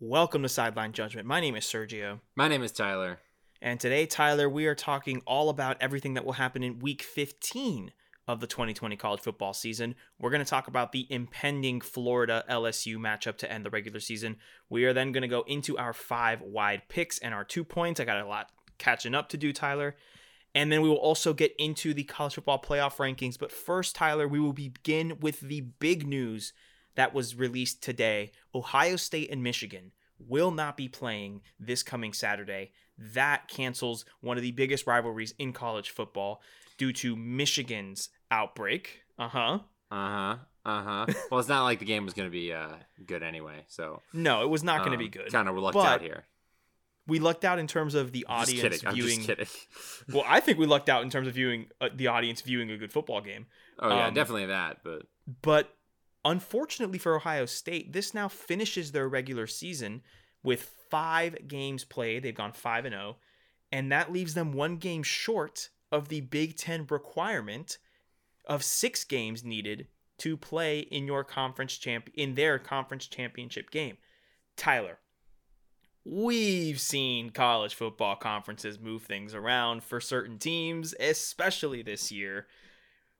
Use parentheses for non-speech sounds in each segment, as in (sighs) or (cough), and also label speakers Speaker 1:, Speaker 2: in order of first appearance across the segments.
Speaker 1: Welcome to Sideline Judgment. My name is Sergio.
Speaker 2: My name is Tyler.
Speaker 1: And today, Tyler, we are talking all about everything that will happen in week 15 of the 2020 college football season. We're going to talk about the impending Florida LSU matchup to end the regular season. We are then going to go into our five wide picks and our two points. I got a lot catching up to do, Tyler. And then we will also get into the college football playoff rankings. But first, Tyler, we will begin with the big news that was released today. Ohio State and Michigan will not be playing this coming Saturday. That cancels one of the biggest rivalries in college football due to Michigan's outbreak. Uh huh.
Speaker 2: Uh huh. Uh huh. (laughs) well, it's not like the game was going to be uh, good anyway. So
Speaker 1: no, it was not um, going to be good.
Speaker 2: Kind of lucked out here.
Speaker 1: We lucked out in terms of the audience viewing.
Speaker 2: I'm just kidding. (laughs)
Speaker 1: well, I think we lucked out in terms of viewing uh, the audience viewing a good football game.
Speaker 2: Oh yeah, um, definitely that. But
Speaker 1: but Unfortunately for Ohio State, this now finishes their regular season with five games played. They've gone 5 and 0, and that leaves them one game short of the Big Ten requirement of six games needed to play in your conference champ in their conference championship game. Tyler, we've seen college football conferences move things around for certain teams, especially this year.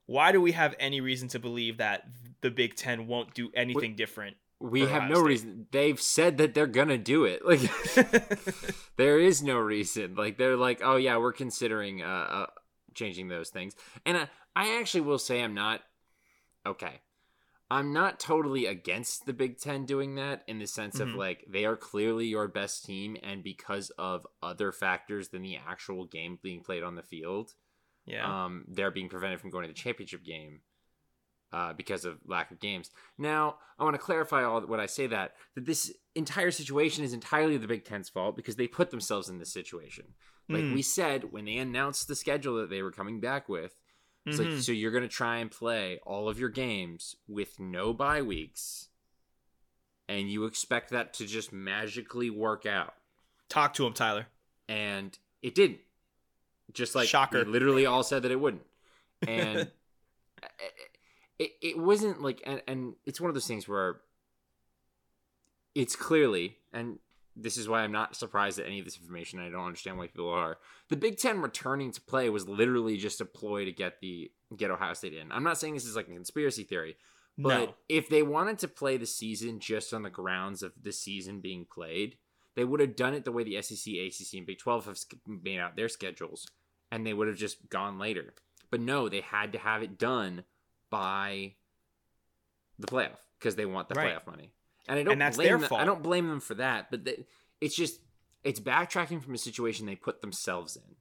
Speaker 1: Why do we have any reason to believe that the Big Ten won't do anything we, different?
Speaker 2: We have no State? reason. They've said that they're gonna do it. Like (laughs) there is no reason. Like they're like, oh yeah, we're considering uh, uh changing those things. And I, I actually will say I'm not okay. I'm not totally against the Big Ten doing that in the sense mm-hmm. of like they are clearly your best team, and because of other factors than the actual game being played on the field,
Speaker 1: yeah.
Speaker 2: Um, they're being prevented from going to the championship game uh, because of lack of games. Now, I want to clarify all when I say that that this entire situation is entirely the Big Ten's fault because they put themselves in this situation. Like mm. we said when they announced the schedule that they were coming back with, it's mm-hmm. like so you're going to try and play all of your games with no bye weeks, and you expect that to just magically work out.
Speaker 1: Talk to him, Tyler.
Speaker 2: And it didn't. Just like
Speaker 1: Shocker.
Speaker 2: literally all said that it wouldn't. And (laughs) it, it wasn't like and, and it's one of those things where it's clearly and this is why I'm not surprised at any of this information. I don't understand why people are. The Big Ten returning to play was literally just a ploy to get the get Ohio State in. I'm not saying this is like a conspiracy theory, but no. if they wanted to play the season just on the grounds of the season being played, they would have done it the way the SEC, ACC, and Big 12 have made out their schedules, and they would have just gone later. But no, they had to have it done by the playoff because they want the right. playoff money. And I don't
Speaker 1: and that's
Speaker 2: blame
Speaker 1: their
Speaker 2: them,
Speaker 1: fault.
Speaker 2: I don't blame them for that, but they, it's just it's backtracking from a situation they put themselves in.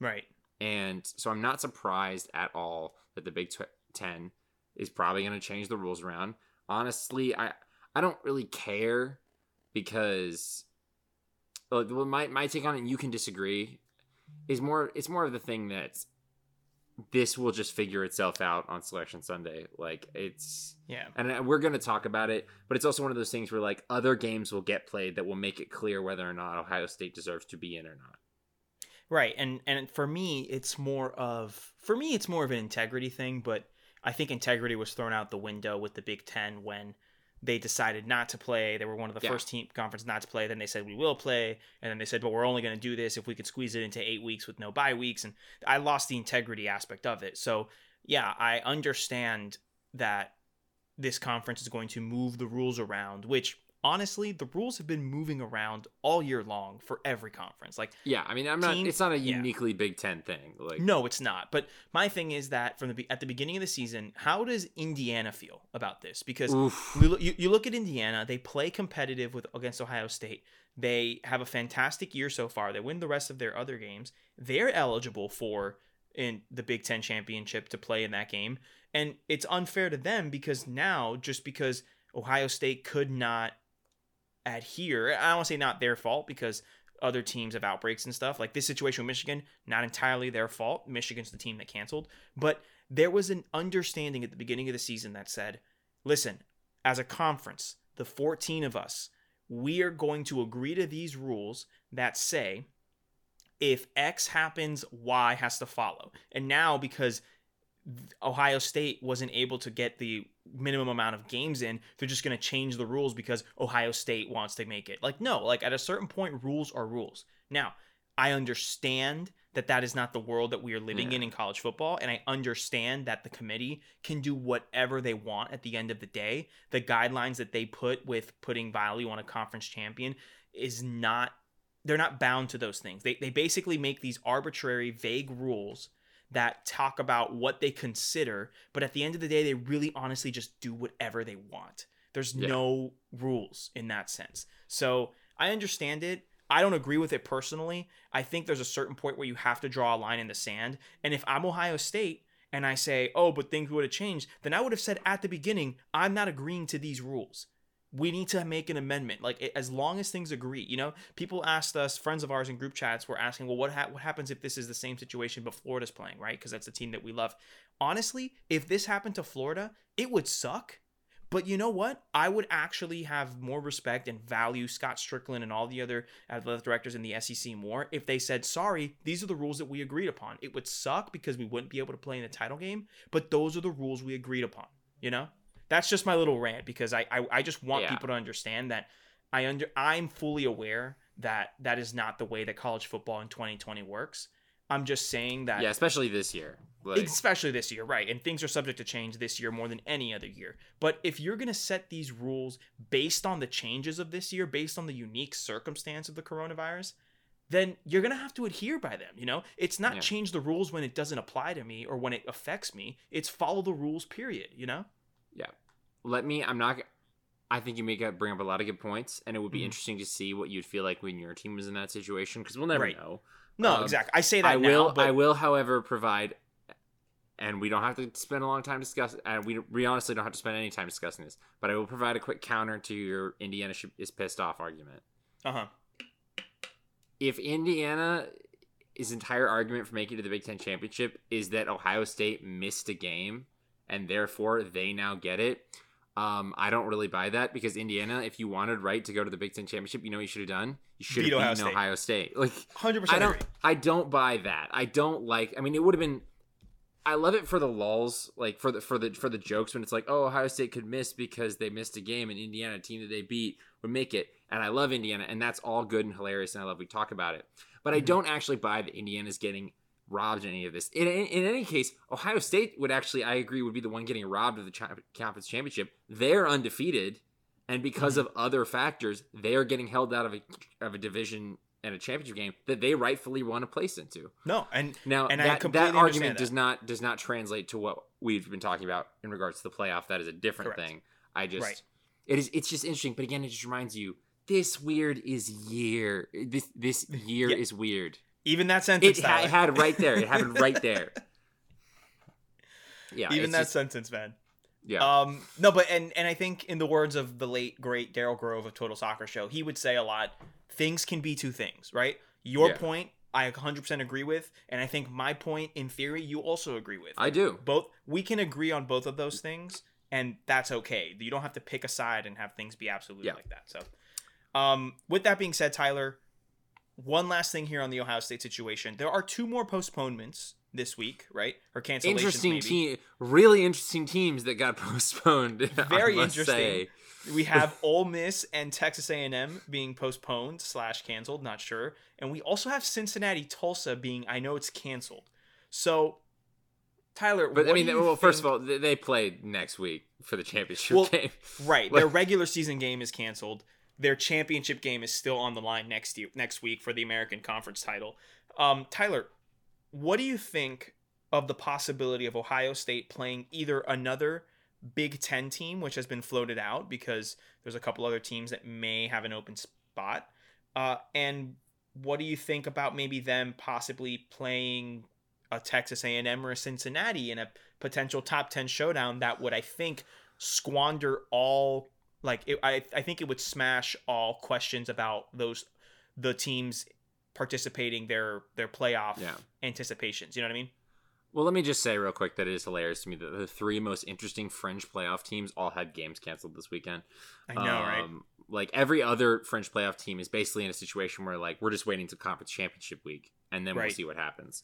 Speaker 1: Right.
Speaker 2: And so I'm not surprised at all that the Big 10 is probably going to change the rules around. Honestly, I I don't really care because well, my my take on it, and you can disagree, is more it's more of the thing that this will just figure itself out on selection sunday. Like it's
Speaker 1: yeah.
Speaker 2: and we're going to talk about it but it's also one of those things where like other games will get played that will make it clear whether or not ohio state deserves to be in or not.
Speaker 1: Right and and for me it's more of for me it's more of an integrity thing but i think integrity was thrown out the window with the big 10 when they decided not to play. They were one of the yeah. first team conference not to play. Then they said we will play, and then they said, but we're only going to do this if we could squeeze it into eight weeks with no bye weeks. And I lost the integrity aspect of it. So yeah, I understand that this conference is going to move the rules around, which honestly, the rules have been moving around all year long for every conference. Like,
Speaker 2: yeah, I mean, I'm not. it's not a uniquely yeah. Big Ten thing. Like,
Speaker 1: no, it's not. But my thing is that from the at the beginning of the season, how does Indiana feel about this? Because you, you look at Indiana, they play competitive with against Ohio State. They have a fantastic year so far. They win the rest of their other games. They're eligible for in the Big Ten championship to play in that game. And it's unfair to them because now, just because Ohio State could not adhere. I don't want to say not their fault because other teams have outbreaks and stuff. Like this situation with Michigan, not entirely their fault. Michigan's the team that canceled. But there was an understanding at the beginning of the season that said, listen, as a conference, the 14 of us, we are going to agree to these rules that say if X happens, Y has to follow. And now, because Ohio State wasn't able to get the minimum amount of games in, they're just going to change the rules because Ohio State wants to make it. Like, no, like at a certain point, rules are rules. Now, I understand that that is not the world that we are living
Speaker 2: Yeah.
Speaker 1: in in college football. And I understand that the committee can do whatever they want at the end of the day. The guidelines that they put with putting value on a conference champion is not, they're not bound to those things. They, they basically make these arbitrary, vague rules that talk about what they consider. But at the end of the day, they really honestly just do whatever they want. There's
Speaker 2: Yeah.
Speaker 1: no rules in that sense. So I understand it. I don't agree with it personally. I think there's a certain point where you have to draw a line in the sand. And if I'm Ohio State and I say, oh, but things would have changed, then I would have said at the beginning, I'm not agreeing to these rules. We need to make an amendment. Like as long as things agree, you know, people asked us, friends of ours in group chats were asking, well, what ha- what happens if this is the same situation but Florida's playing, right? Because that's the team that we love. Honestly, if this happened to Florida, it would suck. But you know what? I would actually have more respect and value Scott Stricklin and all the other athletic directors in the SEC more if they said, sorry, these are the rules that we agreed upon. It would suck because we wouldn't be able to play in the title game, but those are the rules we agreed upon. You know? That's just my little rant because I I, I just want
Speaker 2: Yeah.
Speaker 1: people to understand that I under I'm fully aware that that is not the way that college football in 2020 works. I'm just saying that
Speaker 2: Yeah, especially this year. Like,
Speaker 1: especially this year, right? And things are subject to change this year more than any other year. But if you're going to set these rules based on the changes of this year, based on the unique circumstance of the coronavirus, then you're going to have to adhere by them, you know? It's not
Speaker 2: Yeah.
Speaker 1: change the rules when it doesn't apply to me or when it affects me. It's follow the rules period, you know?
Speaker 2: Let me. I'm not. I think you make up bring up a lot of good points, and it would be
Speaker 1: Mhm.
Speaker 2: interesting to see what you'd feel like when your team was in that situation because we'll never
Speaker 1: Right.
Speaker 2: know.
Speaker 1: No,
Speaker 2: Um,
Speaker 1: exactly. I say that
Speaker 2: I
Speaker 1: now,
Speaker 2: will.
Speaker 1: but
Speaker 2: I will, however, provide, and we don't have to spend a long time discussing. And we we honestly don't have to spend any time discussing this. But I will provide a quick counter to your Indiana is pissed off argument.
Speaker 1: uh-huh.
Speaker 2: If Indiana his entire argument for making it to the Big Ten championship is that Ohio State missed a game and therefore they now get it. Um, I don't really buy that because Indiana, if you wanted right to go to the Big Ten championship, you know what you should have done. You should have
Speaker 1: Ohio
Speaker 2: beaten
Speaker 1: State.
Speaker 2: Ohio State. (laughs) Like
Speaker 1: 100%
Speaker 2: I don't
Speaker 1: agree.
Speaker 2: I don't buy that. I don't like I mean it would have been I love it for the lulls, like for the for the for the jokes when it's like, oh, Ohio State could miss because they missed a game and Indiana, a team that they beat, would make it. And I love Indiana, and that's all good and hilarious, and I love we talk about it. But I
Speaker 1: Mhm.
Speaker 2: don't actually buy that Indiana's getting robbed in any of this. In, in, in any case, Ohio State would actually, I agree, would be the one getting robbed of the cha- conference championship. They're undefeated, and because
Speaker 1: Mhm.
Speaker 2: of other factors, they are getting held out of a of a division and a championship game that they rightfully want to place into.
Speaker 1: No, and
Speaker 2: Now
Speaker 1: And I
Speaker 2: that, that argument
Speaker 1: that.
Speaker 2: does not does not translate to what we've been talking about in regards to the playoff. That is a different
Speaker 1: Correct.
Speaker 2: thing. I just
Speaker 1: Right.
Speaker 2: it is it's just interesting, but again, it just reminds you this weird is year. This this (laughs) year
Speaker 1: Yeah.
Speaker 2: is weird.
Speaker 1: Even that
Speaker 2: It,
Speaker 1: sentence,
Speaker 2: ha-
Speaker 1: Tyler.
Speaker 2: it had right there. It happened right (laughs) there. Yeah,
Speaker 1: even that
Speaker 2: just-
Speaker 1: sentence, man.
Speaker 2: yeah.
Speaker 1: Um, no, but and and I think in the words of the late great Daryl Grove of Total Soccer Show, he would say a lot. Things can be two things, right? Your
Speaker 2: Yeah.
Speaker 1: point, I 100% agree with, and I think my point, in theory, you also agree with.
Speaker 2: I do.
Speaker 1: both we can agree on both of those things, and that's okay. You don't have to pick a side and have things be absolute
Speaker 2: Yeah.
Speaker 1: like that. So, um, with that being said, Tyler, one last thing here on the Ohio State situation. There are two more postponements this week, right? Or cancellations.
Speaker 2: Interesting
Speaker 1: maybe.
Speaker 2: team, really interesting teams that got (laughs) postponed.
Speaker 1: Very interesting.
Speaker 2: say.
Speaker 1: We have (laughs) Ole Miss and Texas A&M being postponed slash canceled, not sure, and we also have Cincinnati Tulsa being. I know it's canceled. So, Tyler,
Speaker 2: But I mean, well, first of all, they they play next week for the championship
Speaker 1: Well, (laughs)
Speaker 2: game.
Speaker 1: right,
Speaker 2: like-
Speaker 1: their regular season game is canceled. Their championship game is still on the line next year, next week for the American Conference title. Um, Tyler, what do you think of the possibility of Ohio State playing either another Big Ten team, which has been floated out because there's a couple other teams that may have an open spot, uh, and what do you think about maybe them possibly playing a Texas A&M or a Cincinnati in a potential top 10 showdown that would I think squander all like it, I I think it would smash all questions about those the teams participating their their playoff
Speaker 2: Yeah.
Speaker 1: anticipations. You know what I mean?
Speaker 2: Well, let me just say real quick that it is hilarious to me that the three most interesting French playoff teams all had games canceled this weekend.
Speaker 1: I know, right?
Speaker 2: Um, Like every other French playoff team is basically in a situation where like we're just waiting to conference championship week and then we'll see what happens.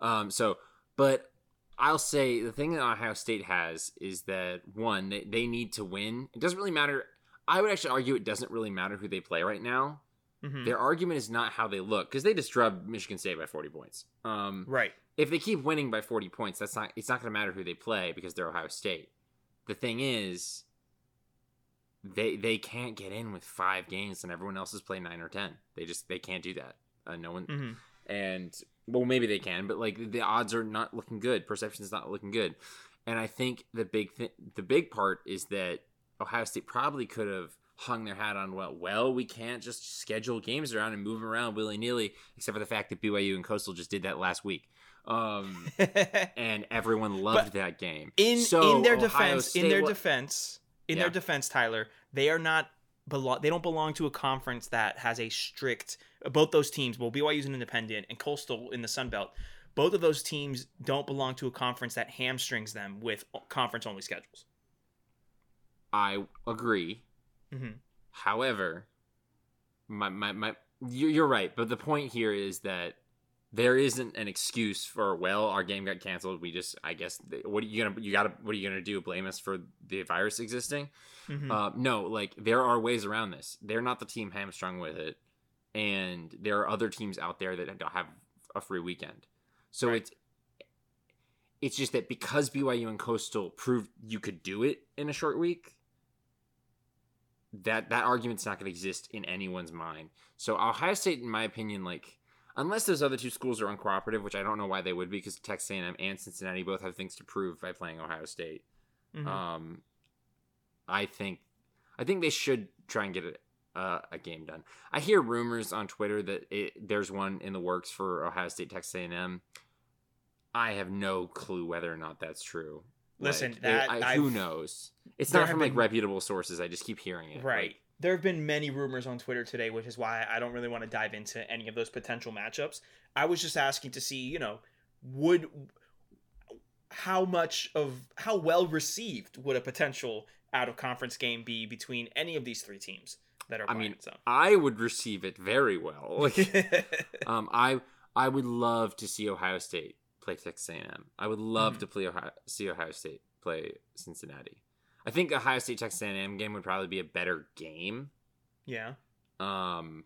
Speaker 2: Um, so, but I'll say the thing that Ohio State has is that one, they, they need to win. It doesn't really matter. I would actually argue it doesn't really matter who they play right now.
Speaker 1: Mhm.
Speaker 2: Their argument is not how they look because they just drubbed Michigan State by 40 points. Um,
Speaker 1: Right.
Speaker 2: if they keep winning by 40 points, that's not it's not going to matter who they play because they're Ohio State. The thing is they they can't get in with 5 games and everyone else has played 9 or 10. They just they can't do that. Uh, no one
Speaker 1: hmm
Speaker 2: and well maybe they can, but like the odds are not looking good. Perception is not looking good. And I think the big thing the big part is that Ohio State probably could have hung their hat on well well we can't just schedule games around and move them around willy-nilly except for the fact that BYU and Coastal just did that last week. Um (laughs) and everyone loved
Speaker 1: But
Speaker 2: that game.
Speaker 1: in
Speaker 2: So,
Speaker 1: in their
Speaker 2: Ohio
Speaker 1: defense, in their defense, in
Speaker 2: Yeah.
Speaker 1: their defense, Tyler, they are not belong. They don't belong to a conference that has a strict. Both those teams, well, BYU's an independent and Coastal in the Sun Belt. Both of those teams don't belong to a conference that hamstrings them with conference only schedules.
Speaker 2: I agree.
Speaker 1: Mhm.
Speaker 2: However, my my my you're, you're right, but the point here is that there isn't an excuse for well our game got canceled. We just I guess what are you gonna you gotta what are you gonna do? Blame us for the virus existing?
Speaker 1: Mhm.
Speaker 2: Uh, no, like there are ways around this. They're not the team hamstrung with it, and there are other teams out there that don't have a free weekend. So
Speaker 1: Right.
Speaker 2: it's it's just that because BYU and Coastal proved you could do it in a short week, that that argument's not going to exist in anyone's mind. So Ohio State, in my opinion, like unless those other two schools are uncooperative, which I don't know why they would be, because Texas A&M and Cincinnati both have things to prove by playing Ohio State.
Speaker 1: Mhm.
Speaker 2: Um, I think, I think they should try and get a, uh, a game done. I hear rumors on Twitter that it, there's one in the works for Ohio State, Texas A&M. I have no clue whether or not that's true.
Speaker 1: Listen,
Speaker 2: Like,
Speaker 1: that
Speaker 2: I, who knows? It's not from like reputable sources. I just keep hearing it.
Speaker 1: Right.
Speaker 2: Like,
Speaker 1: there have been many rumors on Twitter today, which is why I don't really want to dive into any of those potential matchups. I was just asking to see, you know, would how much of how well received would a potential out of conference game be between any of these three teams that are
Speaker 2: I mean,
Speaker 1: so.
Speaker 2: I would receive it very well. (laughs) Like, um, I I would love to see Ohio State play Texas A&M. I would love
Speaker 1: Mhm.
Speaker 2: to play Ohio, see Ohio State play Cincinnati. I think Ohio State Texas A&M game would probably be a better game.
Speaker 1: yeah.
Speaker 2: Um,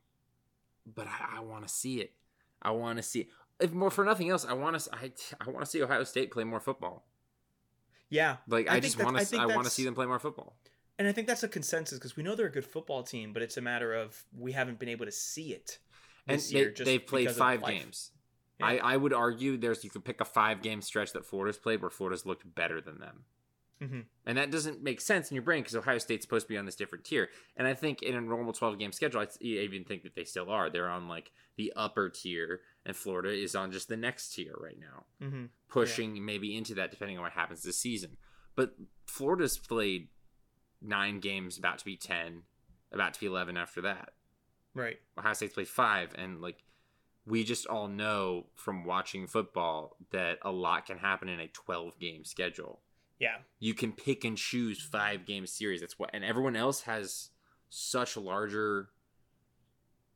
Speaker 2: but I, I want to see it. I want to see if more for nothing else. I want to I, I want to see Ohio State play more football.
Speaker 1: Yeah.
Speaker 2: Like
Speaker 1: I
Speaker 2: I, just want to
Speaker 1: think
Speaker 2: I want to see them play more football.
Speaker 1: And I think that's a consensus because we know they're a good football team, but it's a matter of we haven't been able to see it.
Speaker 2: And they, they've played five games.
Speaker 1: Yeah.
Speaker 2: I, I would argue there's you could pick a five game stretch that Florida's played where Florida's looked better than them.
Speaker 1: Mhm.
Speaker 2: And that doesn't make sense in your brain because Ohio State's supposed to be on this different tier. And I think in a normal 12 game schedule, I even think that they still are. They're on like the upper tier, and Florida is on just the next tier right now,
Speaker 1: Mm-hmm.
Speaker 2: pushing maybe into that depending on what happens this season. But Florida's played nine games, about to be 10, about to be 11 after that.
Speaker 1: Right.
Speaker 2: Ohio State's played five, and like we just all know from watching football that a lot can happen in a 12 game schedule.
Speaker 1: Yeah.
Speaker 2: You can pick and choose five game series. That's what, and everyone else has such larger,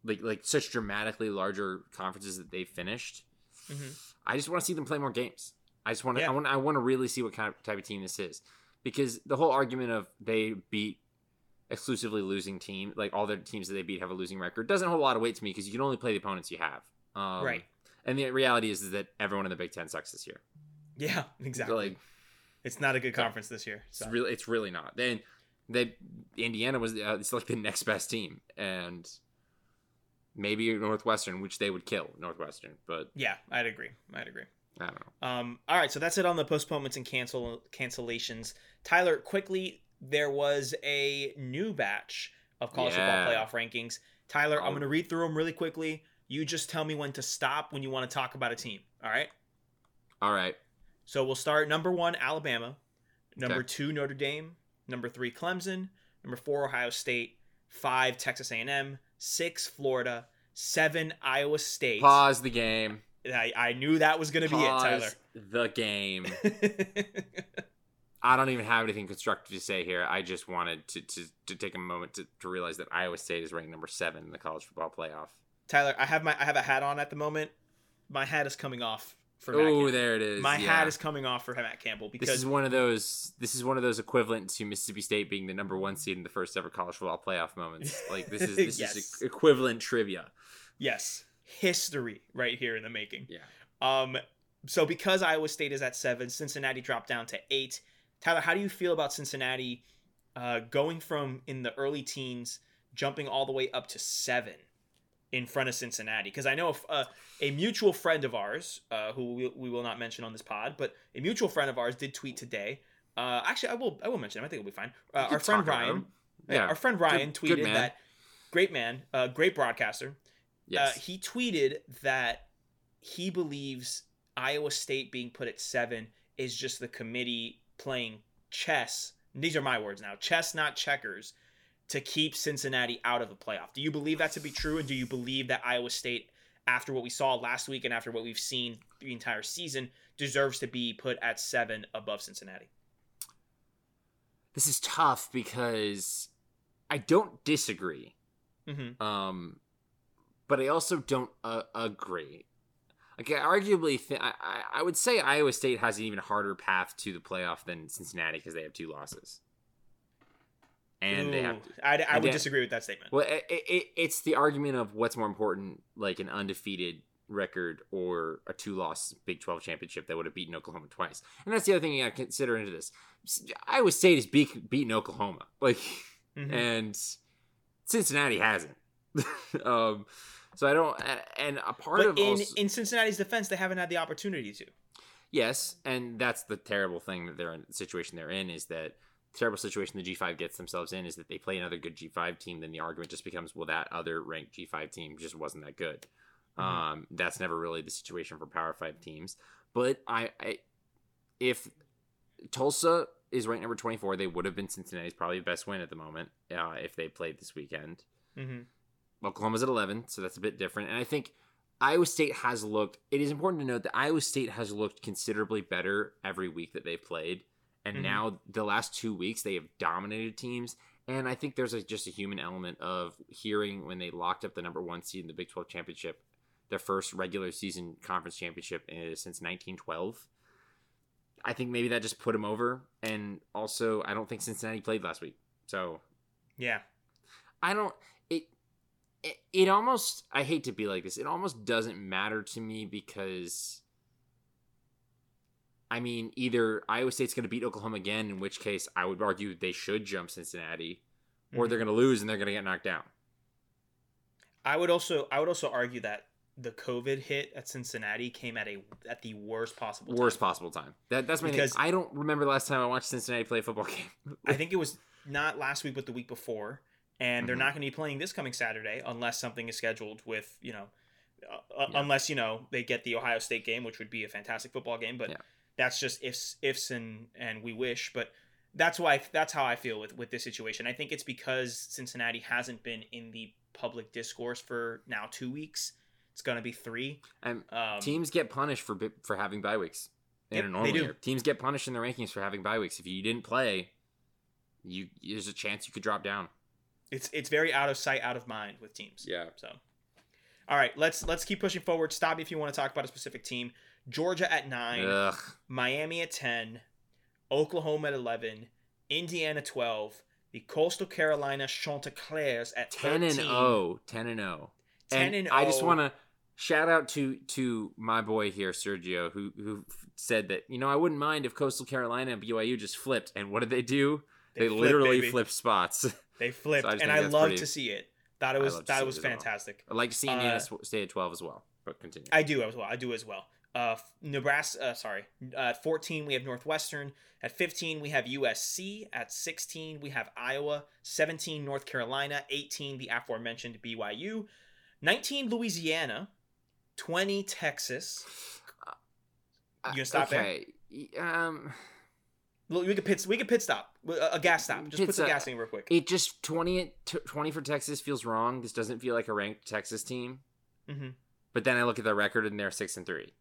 Speaker 2: like like such dramatically larger conferences that they finished.
Speaker 1: Mhm.
Speaker 2: I just want to see them play more games. I just want to.
Speaker 1: Yeah.
Speaker 2: I want. I want to really see what kind of type of team this is, because the whole argument of they beat exclusively losing team, like all the teams that they beat have a losing record, doesn't hold a lot of weight to me because you can only play the opponents you have. Um,
Speaker 1: Right.
Speaker 2: And the reality is, is that everyone in the Big Ten sucks this year.
Speaker 1: Yeah. (laughs) Exactly.
Speaker 2: Like
Speaker 1: it's not a good conference this year.
Speaker 2: it's really, it's really not. Then they Indiana was uh, it's like the next best team, and maybe Northwestern, which they would kill Northwestern, but
Speaker 1: yeah, I'd agree. I'd agree.
Speaker 2: I don't know.
Speaker 1: Um, all right, so that's it on the postponements and cancel cancellations. Tyler, quickly, there was a new batch of college
Speaker 2: Yeah.
Speaker 1: football playoff rankings. Tyler, I'm
Speaker 2: Oh.
Speaker 1: going to read through them really quickly. You just tell me when to stop when you want to talk about a team. All right.
Speaker 2: All right.
Speaker 1: So we'll start number one, Alabama. Number
Speaker 2: Okay.
Speaker 1: two, Notre Dame. Number three, Clemson. Number four, Ohio State. Five, Texas A&M. Six, Florida. Seven, Iowa State.
Speaker 2: Pause the game.
Speaker 1: I, I knew that was going to be it,
Speaker 2: Tyler. the game. (laughs) I don't even have anything constructive to say here. I just wanted to, to, to take a moment to, to realize that Iowa State is ranked number seven in the college football playoff.
Speaker 1: Tyler, I have my I have a hat on at the moment. My hat is coming off for
Speaker 2: Oh, there it is.
Speaker 1: My
Speaker 2: yeah.
Speaker 1: hat is coming off for Matt Campbell because
Speaker 2: This is one of those. This is one of those equivalent to Mississippi State being the number one seed in the first ever college football playoff moments. Like this is (laughs) this
Speaker 1: Yes.
Speaker 2: is equivalent trivia.
Speaker 1: yes, history right here in the making.
Speaker 2: Yeah.
Speaker 1: Um, so because Iowa State is at seven, Cincinnati dropped down to eight. Tyler, how do you feel about Cincinnati uh, going from in the early teens, jumping all the way up to seven in front of Cincinnati? Because I know if, uh, a mutual friend of ours, uh, who we, we will not mention on this pod, but a mutual friend of ours did tweet today. Uh, actually, I will I will mention him. I think it'll be fine. Uh, our friend Ryan, yeah, our friend Ryan
Speaker 2: Good- good
Speaker 1: tweeted
Speaker 2: man.
Speaker 1: that great man, uh, great broadcaster.
Speaker 2: Yes.
Speaker 1: Uh, he tweeted that he believes Iowa State being put at seven is just the committee playing chess. These are my words now chess, not checkers, to keep Cincinnati out of the playoff. Do you believe that to be true? And do you believe that Iowa State, after what we saw last week and after what we've seen the entire season, deserves to be put at seven above Cincinnati?
Speaker 2: this is tough because I don't disagree,
Speaker 1: Mm-hmm.
Speaker 2: um, but I also don't uh, agree. Like, I arguably, th- I, I I would say Iowa State has an even harder path to the playoff than Cincinnati because they have two losses, and they have
Speaker 1: I, I would
Speaker 2: they-
Speaker 1: disagree with that statement.
Speaker 2: Well, it, it, it's the argument of what's more important, like an undefeated record or a two-loss Big 12 championship that would have beaten Oklahoma twice. And that's the other thing you got to consider into this. Iowa State has beat, beaten Oklahoma, (laughs) like,
Speaker 1: Mhm.
Speaker 2: and Cincinnati hasn't. (laughs) um, so I don't, and a part
Speaker 1: But
Speaker 2: of
Speaker 1: in,
Speaker 2: also,
Speaker 1: in Cincinnati's defense, they haven't had the opportunity to.
Speaker 2: Yes, and that's the terrible thing that they're in the situation they're in is that the terrible situation the G5 gets themselves in is that they play another good G5 team, then the argument just becomes, well, that other ranked G5 team just wasn't that good.
Speaker 1: Mhm.
Speaker 2: Um, that's never really the situation for Power Five teams. But I, I if Tulsa is ranked number 24, they would have been Cincinnati's probably best win at the moment uh, if they played this weekend.
Speaker 1: Mm-hmm.
Speaker 2: Oklahoma's at 11, so that's a bit different. And I think Iowa State has looked, it is important to note that Iowa State has looked considerably better every week that they've played. And
Speaker 1: Mhm.
Speaker 2: now, the last two weeks, they have dominated teams. And I think there's a, just a human element of hearing when they locked up the number one seed in the Big 12 championship, their first regular season conference championship since 1912. I think maybe that just put them over. And also, I don't think Cincinnati played last week. So
Speaker 1: Yeah.
Speaker 2: I don't it, it almost I hate to be like this. It almost doesn't matter to me because I mean, either Iowa State's going to beat Oklahoma again, in which case I would argue they should jump Cincinnati, or
Speaker 1: Mhm.
Speaker 2: they're going to lose and they're going to get knocked down.
Speaker 1: I would also I would also argue that the COVID hit at Cincinnati came at a at the worst possible
Speaker 2: Worst
Speaker 1: time.
Speaker 2: possible time. That that's my
Speaker 1: Because-
Speaker 2: thing. I don't remember the last time I watched Cincinnati play a football (laughs) game.
Speaker 1: I think it was not last week, but the week before, and they're
Speaker 2: Mhm.
Speaker 1: not going to be playing this coming Saturday unless something is scheduled with you know, uh, uh,
Speaker 2: Yeah.
Speaker 1: unless you know they get the Ohio State game, which would be a fantastic football game. But
Speaker 2: Yeah.
Speaker 1: that's just ifs ifs and and we wish. But that's why that's how I feel with with this situation. I think it's because Cincinnati hasn't been in the public discourse for now two weeks. It's going to be three.
Speaker 2: And
Speaker 1: Um,
Speaker 2: teams get punished for for having bye weeks in
Speaker 1: Yep,
Speaker 2: a normal year. Teams get punished in the rankings for having bye weeks. If you didn't play, you there's a chance you could drop down.
Speaker 1: It's it's very out of sight, out of mind with teams.
Speaker 2: Yeah.
Speaker 1: So, all right, let's let's keep pushing forward. Stop me if you want to talk about a specific team. Georgia at nine,
Speaker 2: Ugh.
Speaker 1: Miami at ten, Oklahoma at eleven, Indiana twelve, the Coastal Carolina Chanticleers at
Speaker 2: 10 and
Speaker 1: 13,
Speaker 2: 0 10 and 0
Speaker 1: 10 and
Speaker 2: i just
Speaker 1: oh.
Speaker 2: want to shout out to to my boy here sergio who who said that you know i wouldn't mind if coastal carolina and byu just flipped and what did they do they,
Speaker 1: flipped,
Speaker 2: literally
Speaker 1: baby. (laughs)
Speaker 2: flipped spots
Speaker 1: They flipped,
Speaker 2: So I
Speaker 1: and I love
Speaker 2: pretty-
Speaker 1: to see it. Thought it was
Speaker 2: love to
Speaker 1: thought
Speaker 2: see
Speaker 1: it was
Speaker 2: as well.
Speaker 1: fantastic.
Speaker 2: i'd like seeing
Speaker 1: Uh,
Speaker 2: sw- stay at 12 as well but continue
Speaker 1: I do as well. I do as well. Uh, Nebraska, uh, sorry, uh, at 14 we have Northwestern. At 15 we have USC. At 16 we have Iowa. 17 North Carolina. 18 the aforementioned BYU. 19 Louisiana. 20 Texas. You gonna stop there?
Speaker 2: okay um
Speaker 1: Look, We could pit. We could pit stop. A gas stop. Just
Speaker 2: Pit
Speaker 1: put the
Speaker 2: stop.
Speaker 1: gas in real quick.
Speaker 2: it just 20 20 for texas feels wrong this doesn't feel like a ranked texas team
Speaker 1: hmm
Speaker 2: But then I look at the record and they're six and three.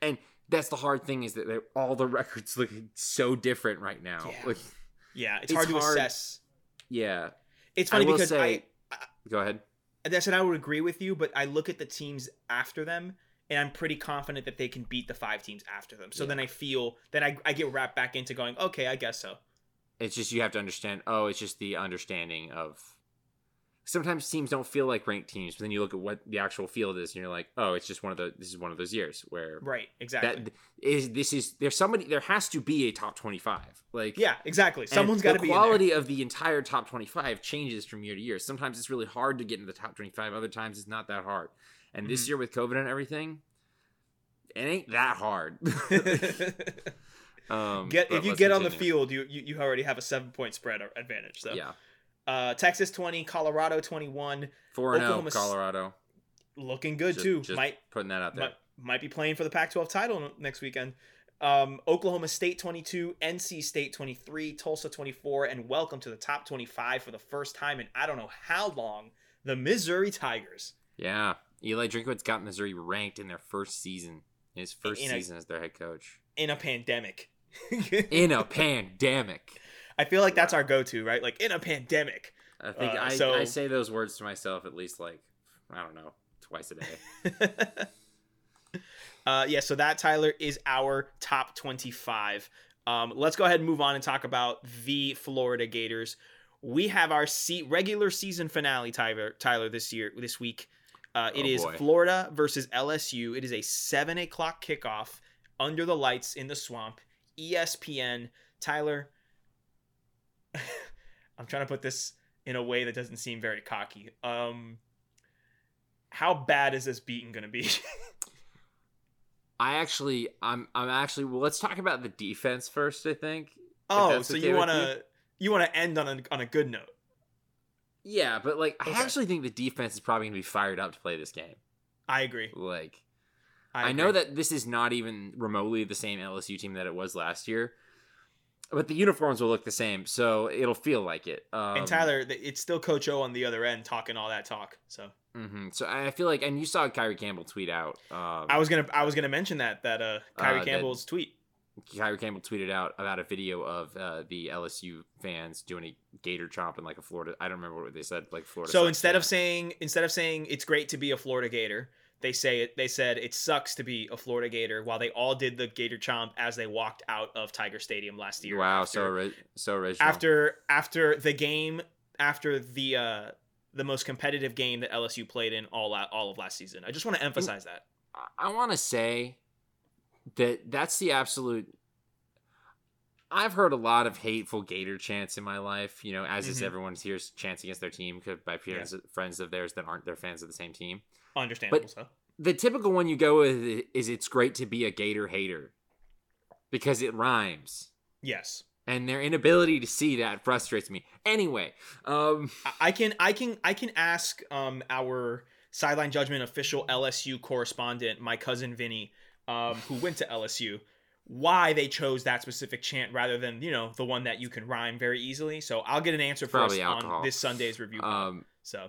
Speaker 2: And that's the hard thing is that they're, all the records look so different right now.
Speaker 1: Yeah.
Speaker 2: Like,
Speaker 1: Yeah, it's,
Speaker 2: It's
Speaker 1: hard to
Speaker 2: hard.
Speaker 1: assess.
Speaker 2: yeah.
Speaker 1: It's funny
Speaker 2: will
Speaker 1: because
Speaker 2: say-
Speaker 1: I,
Speaker 2: Go ahead.
Speaker 1: And I said I would agree with you, but I look at the teams after them, and I'm pretty confident that they can beat the five teams after them. So
Speaker 2: Yeah.
Speaker 1: then I feel that I, I get wrapped back into going, okay, I guess so.
Speaker 2: It's just you have to understand. Oh, it's just the understanding of. Sometimes teams don't feel like ranked teams, but then you look at what the actual field is, and you're like, oh, it's just one of the. This is one of those years where
Speaker 1: Right, exactly.
Speaker 2: that is. This is there's somebody. There has to be a top twenty five. Like
Speaker 1: yeah, exactly. Someone's got to
Speaker 2: the
Speaker 1: be there.
Speaker 2: quality of the entire top 25 changes from year to year sometimes it's really hard to get into the top 25 other times it's not that hard and this
Speaker 1: Mhm.
Speaker 2: year with covid and everything it ain't that hard (laughs) um
Speaker 1: get if you get on the field, you, you you already have a seven point spread advantage. So
Speaker 2: yeah
Speaker 1: uh, Texas twenty, Colorado twenty one,
Speaker 2: 4 and 0
Speaker 1: Oklahoma
Speaker 2: colorado
Speaker 1: looking good
Speaker 2: Just-
Speaker 1: too.
Speaker 2: just
Speaker 1: might
Speaker 2: putting that out there
Speaker 1: might, might be playing for the Pac-12 title next weekend. Um, Oklahoma State 22, NC State 23, Tulsa 24, and welcome to the top 25 for the first time in I don't know how long. The Missouri Tigers.
Speaker 2: yeah eli drinkwitz got missouri ranked in their first season his first
Speaker 1: In a-
Speaker 2: season as their head coach
Speaker 1: in a pandemic. (laughs)
Speaker 2: in a pandemic
Speaker 1: I feel like that's our go-to, right? Like in a pandemic.
Speaker 2: i think
Speaker 1: Uh,
Speaker 2: I,
Speaker 1: so-
Speaker 2: I say those words to myself at least like i don't know twice a day (laughs)
Speaker 1: uh, yeah, so that Tyler is our top 25. Um, let's go ahead and move on and talk about the Florida Gators. We have our se- regular season finale, Tyler. Tyler, this year, this week. Uh, it
Speaker 2: Oh,
Speaker 1: is
Speaker 2: boy.
Speaker 1: Florida versus LSU. It is a seven o'clock kickoff under the lights in the swamp. ESPN. Tyler, (laughs) I'm trying to put this in a way that doesn't seem very cocky. Um, how bad is this beating going to be? (laughs)
Speaker 2: I actually, I'm, I'm actually. Well, let's talk about the defense first. I think.
Speaker 1: Oh, so you want to you want to end on a on a good note?
Speaker 2: Yeah, but like,
Speaker 1: Okay.
Speaker 2: I actually think the defense is probably gonna be fired up to play this game.
Speaker 1: I agree.
Speaker 2: Like,
Speaker 1: I,
Speaker 2: I, know that this is not even remotely the same LSU team that it was last year, but the uniforms will look the same, so it'll feel like it. Um,
Speaker 1: and Tyler, it's still Coach O on the other end talking all that talk. So
Speaker 2: Mm-hmm. So I feel like, and you saw Kyree Campbell tweet out. Um,
Speaker 1: I was gonna I was gonna mention that that uh Kyree
Speaker 2: Uh, that-
Speaker 1: Campbell's tweet.
Speaker 2: Kyree Campbell tweeted out about a video of uh, the LSU fans doing a gator chomp in like a Florida. I don't remember what they said. Like Florida.
Speaker 1: So instead of saying instead of saying it's great to be a Florida Gator, they say it. They said it sucks to be a Florida Gator. While they all did the Gator chomp as they walked out of Tiger Stadium last year.
Speaker 2: wow,
Speaker 1: after-
Speaker 2: so ori- so original.
Speaker 1: after after the game after the uh the most competitive game that LSU played in all all of last season. I just want to emphasize that.
Speaker 2: I want to say that that's the absolute. I've heard a lot of hateful Gator chants in my life, you know, as is
Speaker 1: Mhm.
Speaker 2: everyone here's chants against their team by friends, friends of theirs that aren't their fans of the same team.
Speaker 1: Understandable.
Speaker 2: But-
Speaker 1: so
Speaker 2: The typical one you go with is it's great to be a Gator hater because it rhymes.
Speaker 1: yes,
Speaker 2: And their inability to see that frustrates me. Anyway, um,
Speaker 1: I- I can I can I can ask um our sideline judgment official LSU correspondent, my cousin Vinny, um, who went to LSU, why they chose that specific chant rather than you know the one that you can rhyme very easily. So I'll get an answer for us on this Sunday's review.
Speaker 2: um,
Speaker 1: so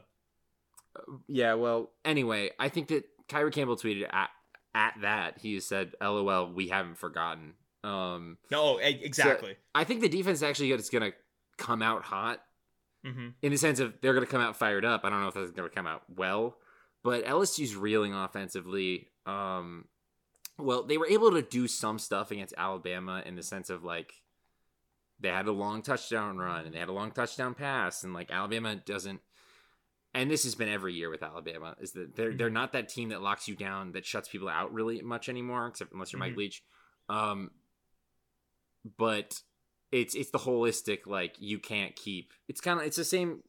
Speaker 2: Yeah, well, anyway, I think that Kyree Campbell tweeted at at that. He said, "LOL, we haven't forgotten." Um,
Speaker 1: no, e- exactly.
Speaker 2: I think the defense actually is going to come out hot
Speaker 1: hmm
Speaker 2: in the sense of they're going to come out fired up. I don't know if that's going to come out well, but LSU's reeling offensively. Um, well, they were able to do some stuff against Alabama in the sense of like they had a long touchdown run and they had a long touchdown pass, and like Alabama doesn't. And this has been every year with Alabama is that they're they're not that team that locks you down that shuts people out really much anymore, except unless you're Mike
Speaker 1: Mhm.
Speaker 2: Leach. Um, but it's it's the holistic like you can't keep. It's kind of it's the same.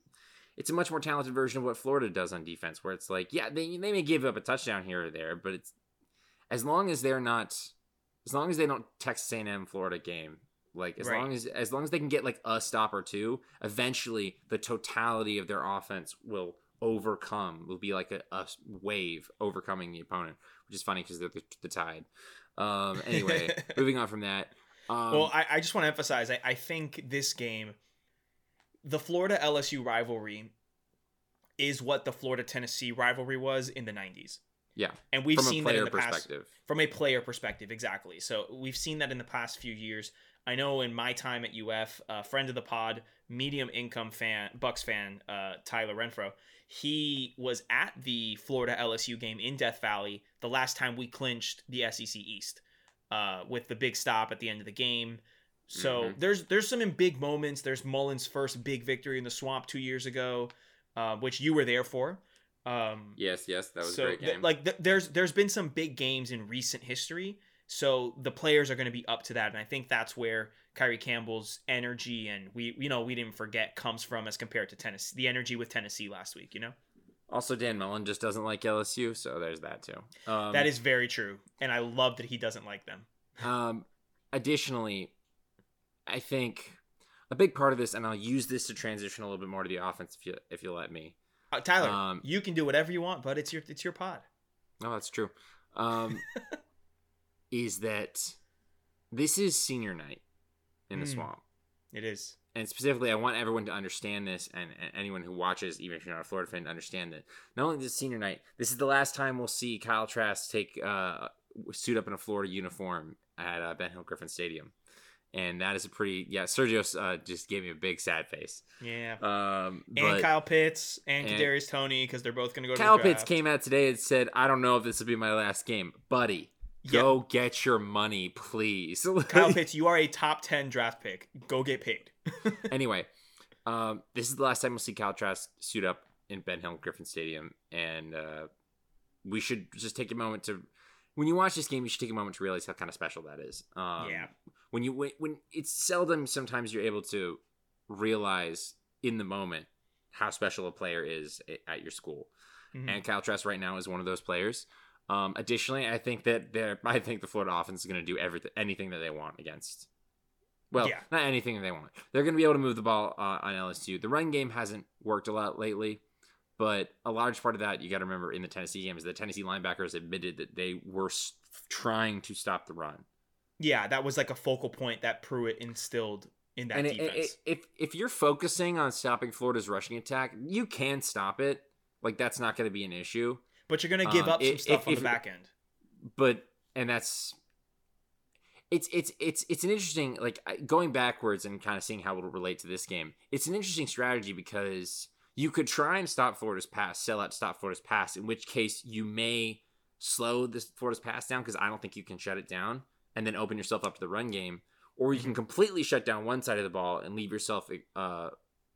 Speaker 2: It's a much more talented version of what Florida does on defense, where it's like yeah they they may give up a touchdown here or there, but it's as long as they're not as long as they don't Texas A&M Florida game like as
Speaker 1: Right.
Speaker 2: long as as long as they can get like a stop or two, eventually the totality of their offense will overcome. Will be like a, a wave overcoming the opponent, which is funny because they're the, the tide. Um, anyway, (laughs) moving on from that. Um,
Speaker 1: well, I, I just want to emphasize. I, I think this game, the Florida LSU rivalry, is what the Florida Tennessee rivalry was in the '90s.
Speaker 2: Yeah,
Speaker 1: and we've
Speaker 2: from a
Speaker 1: seen that in
Speaker 2: player
Speaker 1: the past from a player perspective exactly so we've seen that in the past few years i know in my time at uf a friend of the pod medium income fan bucks fan uh, tyler renfro he was at the Florida LSU game in Death Valley the last time we clinched the SEC East uh, with the big stop at the end of the game. So
Speaker 2: Mhm.
Speaker 1: there's there's some in big moments. There's Mullen's first big victory in the swamp two years ago, uh, which you were there for. Um,
Speaker 2: Yes, yes, that was
Speaker 1: so
Speaker 2: a great
Speaker 1: th- like th- there's there's been some big games in recent history so the players are going to be up to that and i think that's where Kyree Campbell's energy and we you know we didn't forget comes from as compared to Tennessee the energy with Tennessee last week you know
Speaker 2: also, Dan Mullen just doesn't like LSU, so there's that too. Um,
Speaker 1: that is very true and i love that he doesn't like them
Speaker 2: Um, additionally, I think a big part of this, and I'll use this to transition a little bit more to the offense if you if you let me.
Speaker 1: Uh, Tyler
Speaker 2: Um,
Speaker 1: you can do whatever you want but it's your it's your pod
Speaker 2: No, that's true. Um, (laughs) is that this is senior night in the
Speaker 1: Mm.
Speaker 2: swamp,
Speaker 1: it is
Speaker 2: and specifically, I want everyone to understand this, and, and anyone who watches, even if you're not a Florida fan, to understand that not only this senior night, this is the last time we'll see Kyle Trask take uh, suit up in a Florida uniform at uh, Ben Hill Griffin Stadium. And that is a pretty yeah. Sergio uh, just gave me a big sad face.
Speaker 1: yeah
Speaker 2: Um,
Speaker 1: and Kyle Pitts and,
Speaker 2: and-
Speaker 1: Kadarius Toney because they're both going to go to
Speaker 2: Kyle
Speaker 1: the
Speaker 2: Pitts came out today and said, "I don't know if this will be my last game, buddy. Go get your money, please." (laughs)
Speaker 1: Kyle Pitts you are a top 10 draft pick go get paid (laughs)
Speaker 2: anyway, um, this is the last time we'll see Kyle Trask suit up in Ben Hill Griffin Stadium, and uh, we should just take a moment to. When you watch this game, you should take a moment to realize how kind of special that is. Um,
Speaker 1: yeah
Speaker 2: when you when, when it's seldom sometimes you're able to realize in the moment how special a player is at your school
Speaker 1: Mhm.
Speaker 2: and Kyle Trask right now is one of those players um, additionally I think that they're (laughs) I think the Florida offense is going to do everything anything that they want against well
Speaker 1: Yeah.
Speaker 2: not anything that they want they're going to be able to move the ball uh, on LSU the run game hasn't worked a lot lately but a large part of that you got to remember in the Tennessee game is the Tennessee linebackers admitted that they were s- trying to stop the run
Speaker 1: Yeah, that was like a focal point that Pruitt instilled in that
Speaker 2: and
Speaker 1: defense.
Speaker 2: it- if if you're focusing on stopping Florida's rushing attack, you can stop it. Like that's not going to be an issue.
Speaker 1: but you're going to give
Speaker 2: um,
Speaker 1: up some
Speaker 2: if-
Speaker 1: stuff
Speaker 2: if-
Speaker 1: on
Speaker 2: if-
Speaker 1: the back end.
Speaker 2: But and that's it's it's it's it's an interesting like going backwards and kind of seeing how it'll relate to this game. It's an interesting strategy because you could try and stop Florida's pass, sell out to stop Florida's pass, in which case you may slow this Florida's pass down because I don't think you can shut it down and then open yourself up to the run game, or you can completely shut down one side of the ball and leave yourself uh,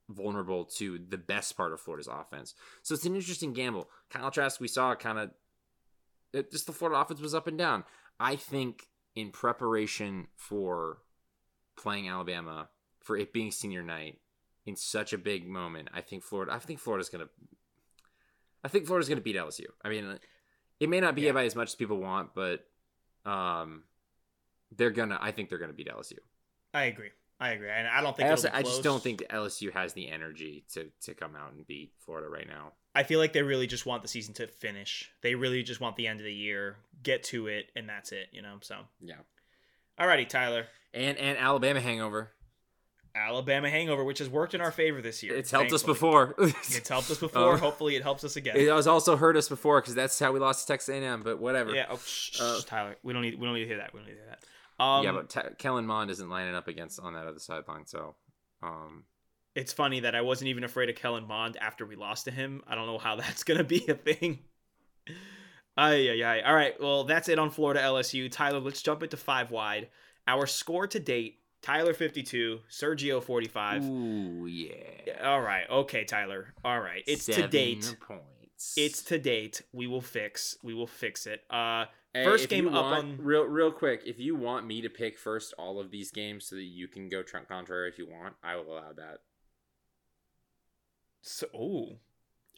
Speaker 2: vulnerable to the best part of Florida's offense. So it's an interesting gamble. Kyle Trask, we saw kind of just the Florida offense was up and down. I think in preparation for playing Alabama, for it being senior night, in such a big moment, I think Florida. I think Florida's gonna. I think Florida's gonna beat LSU. I mean, it may not be
Speaker 1: Yeah.
Speaker 2: by as much as people want, but um, they're gonna. I think they're gonna beat LSU.
Speaker 1: I agree. I agree. And I don't think
Speaker 2: I, also, I just don't think LSU has the energy to to come out and beat Florida right now.
Speaker 1: I feel like they really just want the season to finish. They really just want the end of the year, get to it, and that's it, you know? So,
Speaker 2: Yeah,
Speaker 1: alrighty, Tyler.
Speaker 2: and and Alabama hangover.
Speaker 1: Alabama hangover, which has worked in our favor this year.
Speaker 2: It's helped us before. (laughs)
Speaker 1: It's helped us before.
Speaker 2: Uh,
Speaker 1: Hopefully, it helps us again.
Speaker 2: It has also hurt us before because that's how we lost to Texas A&M. But whatever.
Speaker 1: yeah. Oh,
Speaker 2: Uh,
Speaker 1: Tyler. We don't need. We don't need to hear that. We don't need to hear that. Um,
Speaker 2: yeah, but Te- Kellen Mond isn't lining up against on that other sideline. So, um,
Speaker 1: it's funny that I wasn't even afraid of Kellen Mond after we lost to him. I don't know how (laughs) that's gonna be a thing. Ay, ay, ay. All right, well, that's it on Florida LSU. Tyler, let's jump into five wide. Our score to date: Tyler fifty-two, Sergio forty-five.
Speaker 2: ooh yeah,
Speaker 1: All right, okay, Tyler. All right, it's to date.
Speaker 2: Points.
Speaker 1: It's to date. We will fix. We will fix it. Uh,
Speaker 2: Hey,
Speaker 1: first game up
Speaker 2: want-
Speaker 1: on-
Speaker 2: real real quick. If you want me to pick first all of these games so that you can go Trump contrary if you want, I will allow that.
Speaker 1: so, oh,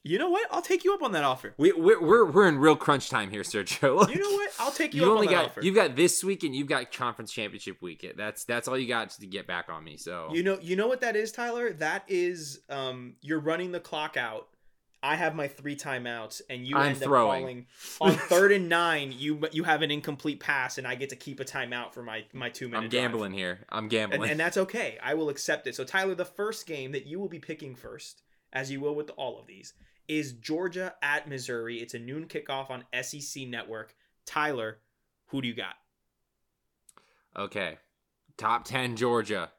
Speaker 1: you know what? I'll take you up on that offer.
Speaker 2: We we're we're, we're in real crunch time here, Sergio.
Speaker 1: You know what? I'll take you,
Speaker 2: You
Speaker 1: up
Speaker 2: only
Speaker 1: on that
Speaker 2: got
Speaker 1: offer.
Speaker 2: you've got this week and you've got conference championship week. That's that's all you got to get back on me. So
Speaker 1: You know, you know what that is, Tyler. That is, um, you're running the clock out. I have my three timeouts, and you
Speaker 2: I'm
Speaker 1: end
Speaker 2: throwing.
Speaker 1: up calling on (laughs) third and nine. You you have an incomplete pass, and I get to keep a timeout for my my two minutes.
Speaker 2: I'm gambling here. I'm gambling.
Speaker 1: and, and that's okay. I will accept it. So, Tyler, the first game that you will be picking first, as you will with all of these, is Georgia at Missouri. It's a noon kickoff on SEC Network. Tyler, who do you got?
Speaker 2: okay, top ten Georgia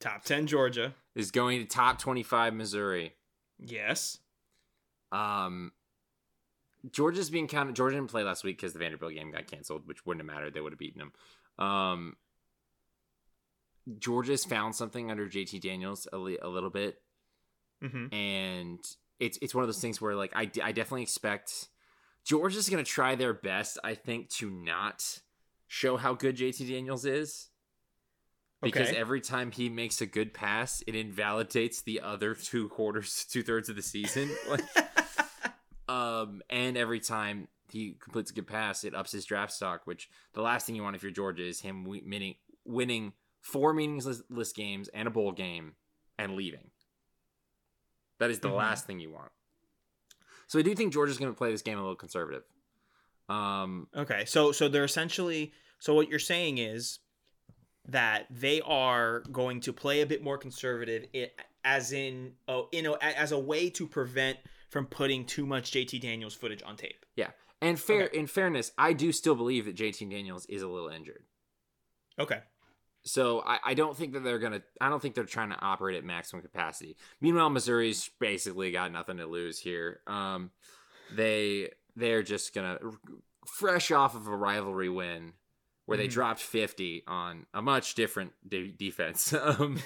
Speaker 1: Top ten Georgia.
Speaker 2: is going to top twenty five Missouri.
Speaker 1: Yes.
Speaker 2: Um, Georgia's being counted. Georgia didn't play last week because the Vanderbilt game got canceled, which wouldn't have mattered. They would have beaten them. Um, Georgia's found something under JT Daniels a, li- a little bit,
Speaker 1: Mm-hmm.
Speaker 2: and it's it's one of those things where like I, I definitely expect Georgia's going to try their best. I think to not show how good JT Daniels is. Because
Speaker 1: Okay.
Speaker 2: every time he makes a good pass, it invalidates the other two quarters, (laughs) two thirds of the season. (laughs) Like, um, and every time he completes a good pass, it ups his draft stock. Which the last thing you want if you're Georgia is him winning, winning four meaningless games and a bowl game and leaving. That is the
Speaker 1: Mhm.
Speaker 2: last thing you want. So I do think Georgia's going to play this game a little conservative. Um,
Speaker 1: Okay, so so they're essentially so what you're saying is that they are going to play a bit more conservative, as in oh you know as a way to prevent from putting too much JT Daniels footage on tape.
Speaker 2: yeah, and fair
Speaker 1: Okay.
Speaker 2: in fairness, I do still believe that JT Daniels is a little injured.
Speaker 1: Okay,
Speaker 2: So I, I don't think that they're gonna. I don't think they're trying to operate at maximum capacity. Meanwhile, Missouri's basically got nothing to lose here. Um, they they're just gonna fresh off of a rivalry win where they
Speaker 1: Mhm.
Speaker 2: dropped fifty on a much different de- defense. (laughs) um,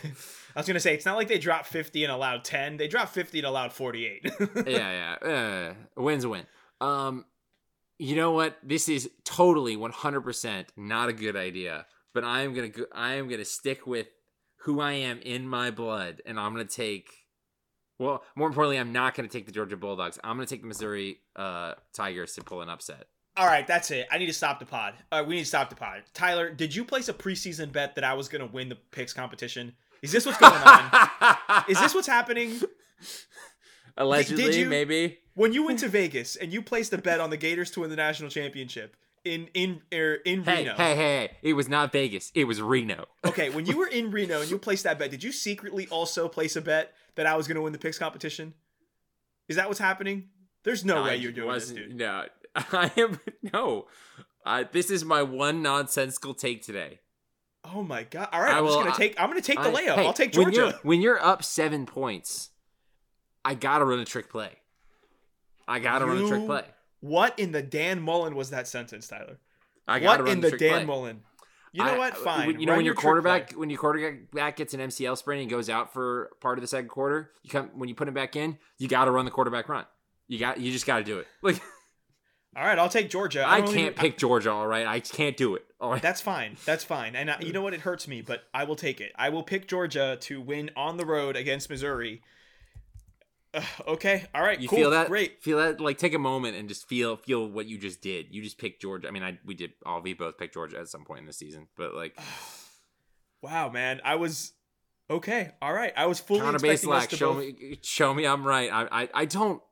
Speaker 1: I was gonna say it's not like they dropped 50 and allowed 10; they dropped 50 and allowed 48. (laughs)
Speaker 2: yeah, yeah. Uh, win's a win. Um, you know what? This is totally one hundred percent not a good idea. But I am gonna go, I am gonna stick with who I am in my blood, and I'm gonna take. Well, more importantly, I'm not gonna take the Georgia Bulldogs. I'm gonna take the Missouri uh, Tigers to pull an upset.
Speaker 1: All right, that's it. I need to stop the pod. Right, we need to stop the pod. Tyler, did you place a preseason bet that I was gonna win the picks competition? Is this what's going on? (laughs) Is this what's happening?
Speaker 2: allegedly?
Speaker 1: Did you-
Speaker 2: maybe.
Speaker 1: When you went to Vegas and you placed a bet on the Gators to win the national championship in in er, in
Speaker 2: Hey,
Speaker 1: Reno.
Speaker 2: hey, hey, hey! It was not Vegas. It was Reno. (laughs)
Speaker 1: Okay, when you were in Reno and you placed that bet, did you secretly also place a bet that I was going to win the picks competition? Is that what's happening? There's no way
Speaker 2: I
Speaker 1: you're doing this, dude.
Speaker 2: No, (laughs) I am no. I, this is my one nonsensical take today.
Speaker 1: Oh my god! All right,
Speaker 2: I
Speaker 1: I'm just gonna take. I'm gonna take the
Speaker 2: I-
Speaker 1: layup.
Speaker 2: hey,
Speaker 1: I'll take
Speaker 2: When you're,
Speaker 1: Georgia.
Speaker 2: when you're up seven points, I gotta run a trick play. I gotta run a trick play.
Speaker 1: What in the Dan Mullen was that sentence, Tyler?
Speaker 2: I gotta
Speaker 1: What in the Dan
Speaker 2: play.
Speaker 1: Mullen? You know
Speaker 2: I-
Speaker 1: what? Uh, fine.
Speaker 2: when- You know
Speaker 1: Run
Speaker 2: when your quarterback
Speaker 1: play.
Speaker 2: when your quarterback gets an MCL sprain and goes out for part of the second quarter, you come when you put him back in, you got to run the quarterback run. You got you just got to do it. (laughs) Like
Speaker 1: All right, I'll take Georgia.
Speaker 2: I
Speaker 1: don't
Speaker 2: can't
Speaker 1: even-
Speaker 2: pick Georgia. All right, I can't do it. All right.
Speaker 1: That's fine. That's fine. And I, you know (laughs) what? It hurts me, but I will take it. I will pick Georgia to win on the road against Missouri. (sighs) Okay. All right.
Speaker 2: You
Speaker 1: cool.
Speaker 2: feel that?
Speaker 1: Great.
Speaker 2: Feel that? Like take a moment and just feel feel what you just did. You just picked Georgia. I mean, I we did all we both picked Georgia at some point in the season, but like (sighs)
Speaker 1: Wow, man. I was okay. All right. I was fully
Speaker 2: counter base
Speaker 1: expecting us
Speaker 2: lack.
Speaker 1: to
Speaker 2: Show
Speaker 1: both-
Speaker 2: me, show me I'm right. I, I I don't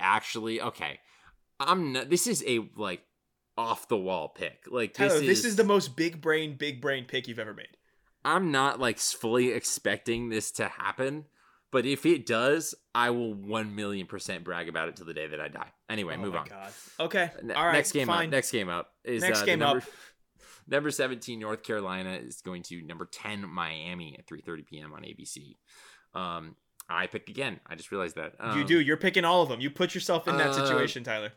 Speaker 2: actually. Okay, I'm not. This is a like off the wall pick. Like this
Speaker 1: Tyler,
Speaker 2: is
Speaker 1: this is the most big brain, big brain pick you've ever made.
Speaker 2: I'm not like fully expecting this to happen. But if it does, I will one million percent brag about it till the day that I die. Anyway,
Speaker 1: oh
Speaker 2: move
Speaker 1: my
Speaker 2: on.
Speaker 1: God. Okay. All right.
Speaker 2: next game
Speaker 1: fine.
Speaker 2: up. Next game up is
Speaker 1: Next
Speaker 2: uh,
Speaker 1: game
Speaker 2: number,
Speaker 1: up. (laughs)
Speaker 2: Number seventeen, North Carolina is going to number ten, Miami at three thirty p.m. on ABC. Um, I pick again. I just realized that. Um,
Speaker 1: you do. You're picking all of them. You put yourself in that
Speaker 2: uh,
Speaker 1: situation, Tyler.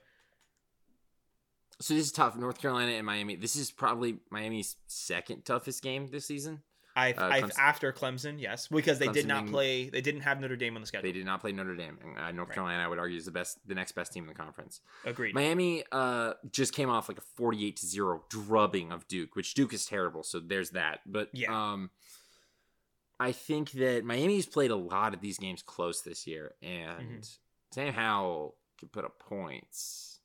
Speaker 2: So this is tough. North Carolina and Miami. This is probably Miami's second toughest game this season.
Speaker 1: I,
Speaker 2: uh,
Speaker 1: I
Speaker 2: Clemson-
Speaker 1: after Clemson, yes, because they did not
Speaker 2: being-
Speaker 1: play. They didn't have Notre Dame on the schedule.
Speaker 2: They did not play Notre Dame. And, uh, North
Speaker 1: Right.
Speaker 2: Carolina, I would argue, is the best, the next best team in the conference.
Speaker 1: Agreed.
Speaker 2: Miami uh, just came off like a forty-eight to zero drubbing of Duke, which Duke is terrible. So there's that. But
Speaker 1: Yeah.
Speaker 2: um, I think that Miami's played a lot of these games close this year, and
Speaker 1: Mhm.
Speaker 2: Sam Howell can put up points.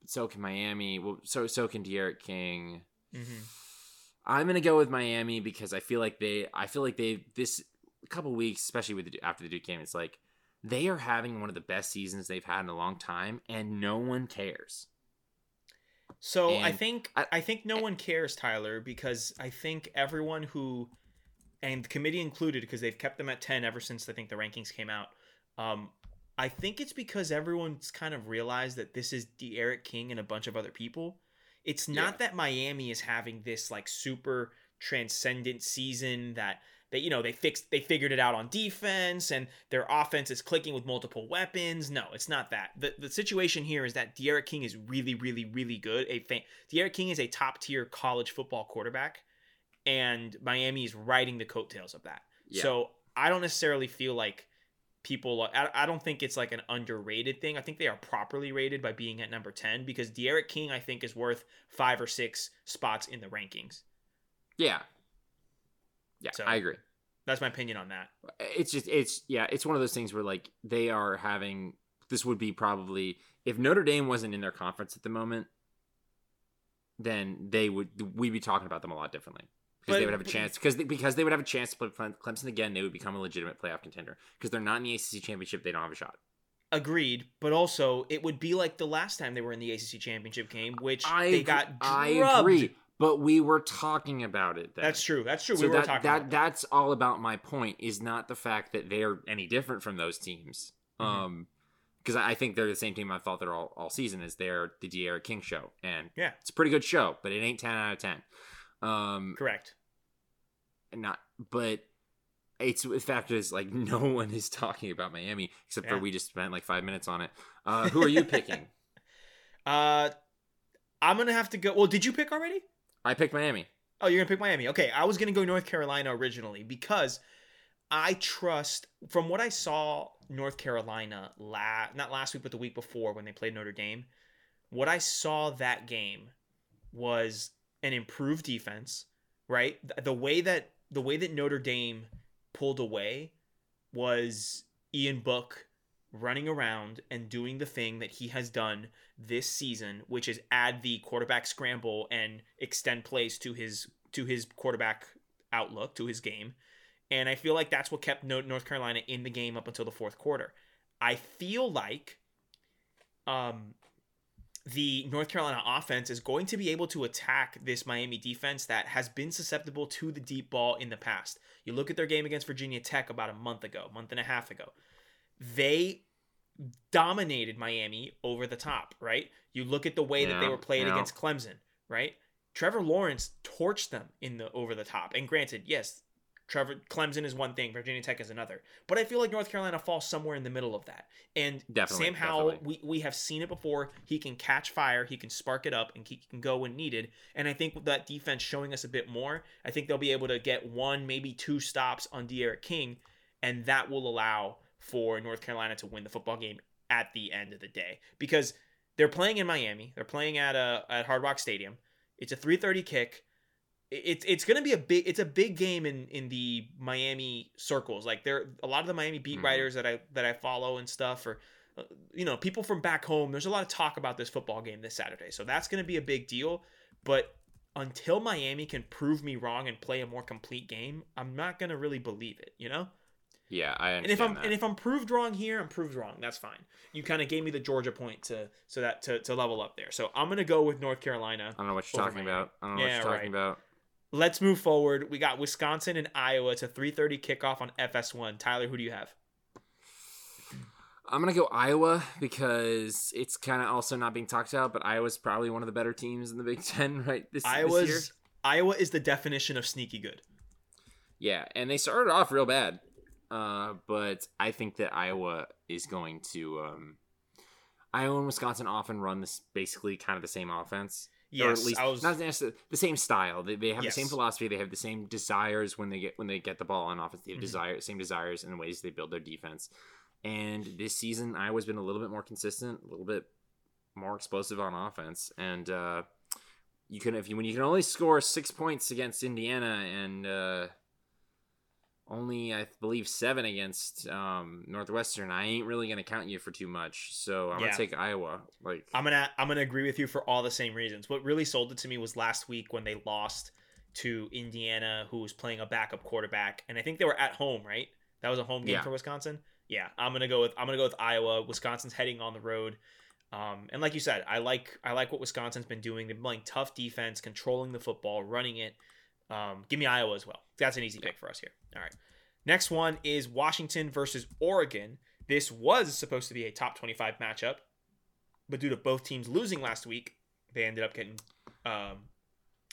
Speaker 2: But so can Miami. Well, so so can D'Eriq King.
Speaker 1: hmm
Speaker 2: I'm gonna go with Miami because I feel like they. I feel like they this couple weeks, especially with the, after the Duke game, it's like they are having one of the best seasons they've had in a long time, and no one cares.
Speaker 1: So I think
Speaker 2: I-
Speaker 1: I, think no one cares, Tyler, because I think everyone who, and the committee included, because they've kept them at ten ever since I think the rankings came out. Um, I think it's because everyone's kind of realized that this is D'Eriq King and a bunch of other people. It's not
Speaker 2: Yeah.
Speaker 1: that Miami is having this like super transcendent season that they you know they fixed they figured it out on defense and their offense is clicking with multiple weapons. No, it's not that. The the situation here is that D'Eriq King is really really really good. A fan, D'Eriq King is a top tier college football quarterback, and Miami is riding the coattails of that. Yeah. So I don't necessarily feel like people I, I don't think it's like an underrated thing. I think they are properly rated by being at number 10 because D'Eriq King I think is worth 5 or 6 spots in the rankings.
Speaker 2: Yeah. Yeah, so, I agree.
Speaker 1: That's my opinion on that.
Speaker 2: It's just it's yeah, it's one of those things where like they are having this would be probably if Notre Dame wasn't in their conference at the moment, then they would we'd be talking about them a lot differently because they would have a chance because they, because they would have a chance to play Clemson again. They would become a legitimate playoff contender because they're not in the ACC championship. They don't have a shot.
Speaker 1: Agreed, but also it would be like the last time they were in the ACC championship game, which I, they got drubbed. I agree,
Speaker 2: but we were talking about it. Then.
Speaker 1: That's true. That's true.
Speaker 2: So we were that, talking. That that's all about my point. Is not the fact that they're any different from those teams. Mm-hmm. Um, because I think they're the same team I thought they're all, all season is they're the D'Eriq King show, and
Speaker 1: yeah,
Speaker 2: it's a pretty good show, but it ain't ten out of ten. Um,
Speaker 1: Correct.
Speaker 2: Not, but it's the fact is like (laughs) no one is talking about Miami except yeah. for we just spent like five minutes on it. Uh, who are you picking? (laughs)
Speaker 1: uh, I'm gonna have to go. Well, did you pick already?
Speaker 2: I picked Miami.
Speaker 1: Oh, you're gonna pick Miami. Okay, I was gonna go North Carolina originally because I trust from what I saw North Carolina la- not last week but the week before when they played Notre Dame. What I saw that game was an improved defense, right? The way that the way that Notre Dame pulled away was Ian Book running around and doing the thing that he has done this season, which is add the quarterback scramble and extend plays to his to his quarterback outlook to his game. And I feel like that's what kept North Carolina in the game up until the fourth quarter. I feel like um, the North Carolina offense is going to be able to attack this Miami defense that has been susceptible to the deep ball in the past. You look at their game against Virginia Tech about a month ago, month and a half ago. They dominated Miami over the top, right? You look at the way yeah, that they were played yeah. against Clemson, right? Trevor Lawrence torched them in the over the top. And granted, yes, Trevor Clemson is one thing, Virginia Tech is another. But I feel like North Carolina falls somewhere in the middle of that. And definitely, Sam Howell, definitely. we, we have seen it before. He can catch fire, he can spark it up, and he can go when needed. And I think with that defense showing us a bit more, I think they'll be able to get one, maybe two stops on D'Eriq King, and that will allow for North Carolina to win the football game at the end of the day. Because they're playing in Miami. They're playing at a at Hard Rock Stadium. It's a 3:30 kick it's it's gonna be a big it's a big game in in the Miami circles. Like there, a lot of the Miami beat mm-hmm. writers that I that I follow and stuff, or uh, you know, people from back home. There's a lot of talk about this football game this Saturday, so that's gonna be a big deal. But until Miami can prove me wrong and play a more complete game, I'm not gonna really believe it. You know.
Speaker 2: Yeah, I
Speaker 1: and if I'm that. and if I'm proved wrong here, I'm proved wrong. That's fine. You kind of gave me the Georgia point to so that to, to level up there. So I'm gonna go with North Carolina.
Speaker 2: I don't know what you're talking Miami. about. I don't know yeah, what you're talking right. about.
Speaker 1: Let's move forward. We got Wisconsin and Iowa. It's a 3:30 kickoff on FS1. Tyler, who do you have?
Speaker 2: I'm gonna go Iowa because it's kind of also not being talked about, but Iowa's probably one of the better teams in the Big (laughs) Ten right this, Iowa's, this year.
Speaker 1: Iowa is the definition of sneaky good.
Speaker 2: Yeah, and they started off real bad, uh, but I think that Iowa is going to. Um, Iowa and Wisconsin often run this basically kind of the same offense. Yes, or at least was... not necessarily the same style. They, they have yes. the same philosophy. They have the same desires when they get when they get the ball on offense. They have mm-hmm. desire same desires in the ways they build their defense. And this season, Iowa's been a little bit more consistent, a little bit more explosive on offense. And uh, you can if you when you can only score six points against Indiana and uh, only I believe seven against um, Northwestern. I ain't really gonna count you for too much, so I'm yeah. gonna take Iowa. Like
Speaker 1: I'm gonna I'm gonna agree with you for all the same reasons. What really sold it to me was last week when they lost to Indiana, who was playing a backup quarterback, and I think they were at home, right? That was a home game yeah. for Wisconsin. Yeah, I'm gonna go with I'm gonna go with Iowa. Wisconsin's heading on the road. Um, and like you said, I like I like what Wisconsin's been doing. They're playing tough defense, controlling the football, running it. Um, give me Iowa as well. That's an easy pick for us here. All right. Next one is Washington versus Oregon. This was supposed to be a top 25 matchup, but due to both teams losing last week, they ended up getting um,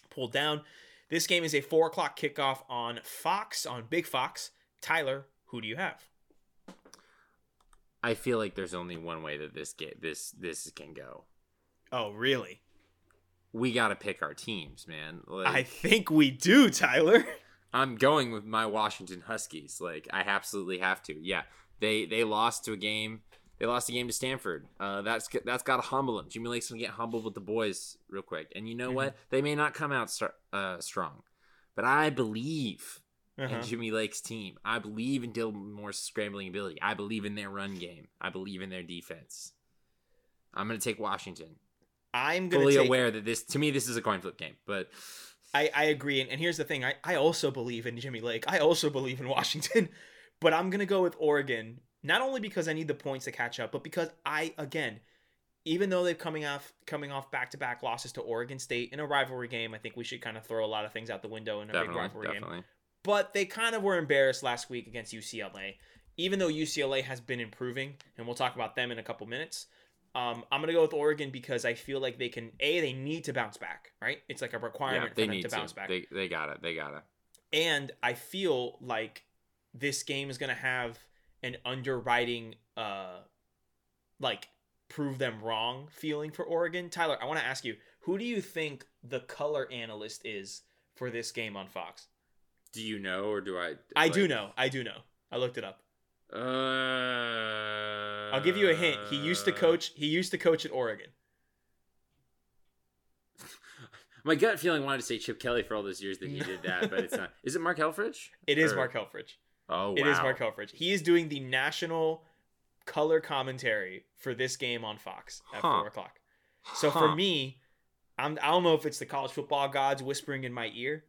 Speaker 1: pulled down. This game is a four o'clock kickoff on Fox on Big Fox. Tyler, who do you have?
Speaker 2: I feel like there's only one way that this get this this can go.
Speaker 1: Oh, really?
Speaker 2: We got to pick our teams, man. Like,
Speaker 1: I think we do, Tyler. (laughs)
Speaker 2: I'm going with my Washington Huskies. Like I absolutely have to. Yeah, they they lost to a game. They lost a game to Stanford. Uh, that's that's got to humble them. Jimmy Lake's gonna get humbled with the boys real quick. And you know
Speaker 1: Mhm.
Speaker 2: what? They may not come out star- uh, strong, but I believe
Speaker 1: Uh-huh.
Speaker 2: in Jimmy Lake's team. I believe in Dylan Morris' scrambling ability. I believe in their run game. I believe in their defense. I'm gonna take Washington.
Speaker 1: I'm gonna
Speaker 2: Fully
Speaker 1: take,
Speaker 2: aware that this to me this is a coin flip game, but
Speaker 1: I, I agree, and, and here's the thing: I, I also believe in Jimmy Lake. I also believe in (laughs) Washington, but I'm gonna go with Oregon. Not only because I need the points to catch up, but because I again, even though they're coming off coming off back to back losses to Oregon State in a rivalry game, I think we should kind of throw a lot of things out the window in a big
Speaker 2: definitely,
Speaker 1: rivalry game. But they kind of were embarrassed last week against UCLA, even though UCLA has been improving, and we'll talk about them in a couple minutes. Um, I'm gonna go with Oregon because I feel like they can. A, they need to bounce back, right? It's like a
Speaker 2: Yeah,
Speaker 1: requirement
Speaker 2: they
Speaker 1: for them
Speaker 2: need
Speaker 1: to
Speaker 2: to.
Speaker 1: bounce back.
Speaker 2: They they got it. They got it.
Speaker 1: and I feel like this game is gonna have an underwriting, uh, like prove them wrong feeling for Oregon. Tyler, I want to ask you, who do you think the color analyst is for this game on Fox?
Speaker 2: Do you know or do I?
Speaker 1: I
Speaker 2: like-
Speaker 1: do know. I do know. I looked it up.
Speaker 2: Uh,
Speaker 1: I'll give you a hint. He used to coach. He used to coach at Oregon. (laughs)
Speaker 2: My gut feeling wanted to say Chip Kelly for all those years that he did that, but it's (laughs) not. Is it Mark Helfrich?
Speaker 1: It is
Speaker 2: Or-
Speaker 1: Mark Helfrich.
Speaker 2: Oh, wow.
Speaker 1: It is Mark Helfrich. He is doing the national color commentary for this game on Fox at
Speaker 2: Huh.
Speaker 1: four o'clock. So for me, I'm I don't know if it's the college football gods whispering in my ear,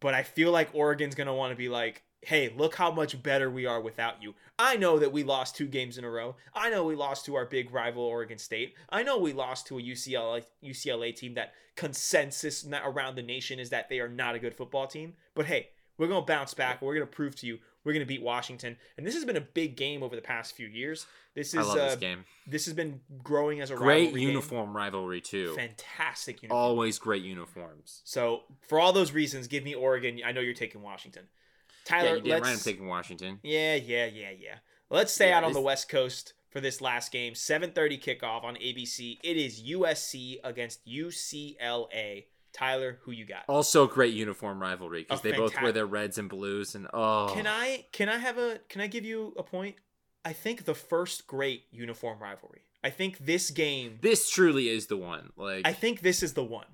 Speaker 1: but I feel like Oregon's gonna want to be like, hey, look how much better we are without you. I know that we lost two games in a row. I know we lost to our big rival Oregon State. I know we lost to a UCLA UCLA team that consensus around the nation is that they are not a good football team. But hey, we're gonna bounce back. We're gonna prove to you we're gonna beat Washington. And this has been a big game over the past few years. This is uh,
Speaker 2: this game.
Speaker 1: this has been growing as a
Speaker 2: Great
Speaker 1: rivalry game.
Speaker 2: uniform rivalry too.
Speaker 1: Fantastic uniform.
Speaker 2: Always great uniforms.
Speaker 1: So for all those reasons, give me Oregon. I know you're taking Washington.
Speaker 2: Yeah,
Speaker 1: Tyler,
Speaker 2: you did
Speaker 1: let's
Speaker 2: right. I'm taking Washington.
Speaker 1: yeah, yeah, yeah, yeah. Let's stay
Speaker 2: Yeah,
Speaker 1: out on the West Coast for this last game. 7:30 kickoff on ABC. It is USC against UCLA. Tyler, who you got?
Speaker 2: Also, great uniform rivalry because they both wear their reds and blues, and oh,
Speaker 1: Can I can I have a can I give you a point? I think the first great uniform rivalry. I think this game
Speaker 2: This truly is the one. Like,
Speaker 1: I think this is the one.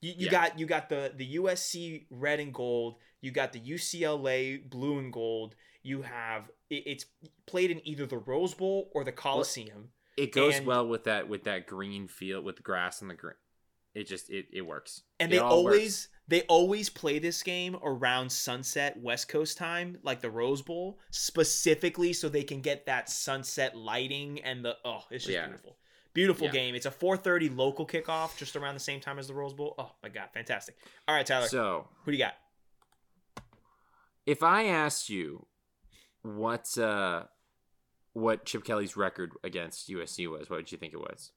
Speaker 1: You, you
Speaker 2: Yeah.
Speaker 1: got you got the the USC red and gold. You got the UCLA blue and gold. You have it, it's played in either the Rose Bowl or the Coliseum.
Speaker 2: it goes
Speaker 1: and-
Speaker 2: well with that with that green field with the grass and the green. It just it, it works.
Speaker 1: And
Speaker 2: It
Speaker 1: they
Speaker 2: all works.
Speaker 1: always they always play this game around sunset West Coast time, like the Rose Bowl, specifically so they can get that sunset lighting and the oh, it's just
Speaker 2: Yeah.
Speaker 1: beautiful. Beautiful
Speaker 2: Yeah.
Speaker 1: game. It's a 4:30 local kickoff just around the same time as the Rose Bowl. Oh my god, fantastic. All right, Tyler.
Speaker 2: So
Speaker 1: who do you got?
Speaker 2: If I asked you what uh what Chip Kelly's record against USC was, what would you think it was?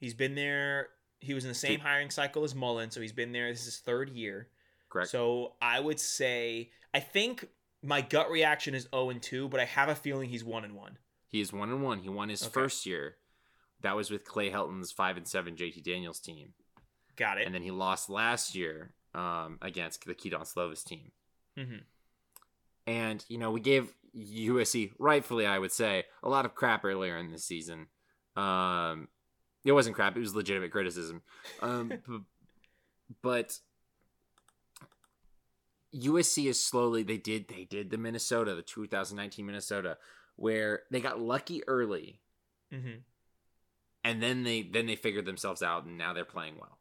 Speaker 1: He's been there. He was in the same hiring cycle as Mullen, so he's been there. This is his third year.
Speaker 2: Correct.
Speaker 1: So I would say I think my gut reaction is 0 and 2, but I have a feeling he's 1 and 1.
Speaker 2: he is one and one. He won his
Speaker 1: Okay.
Speaker 2: first year. That was with Clay Helton's five and seven JT Daniels team,
Speaker 1: Got it.
Speaker 2: and then he lost last year um, against the Kedon Slovis team.
Speaker 1: hmm
Speaker 2: And you know we gave USC rightfully, I would say, a lot of crap earlier in the season. Um, it wasn't crap; it was legitimate criticism. Um, (laughs) b- but USC is slowly they did they did the Minnesota, the 2019 Minnesota, where they got lucky early,
Speaker 1: hmm
Speaker 2: and then they then they figured themselves out, and now they're playing well.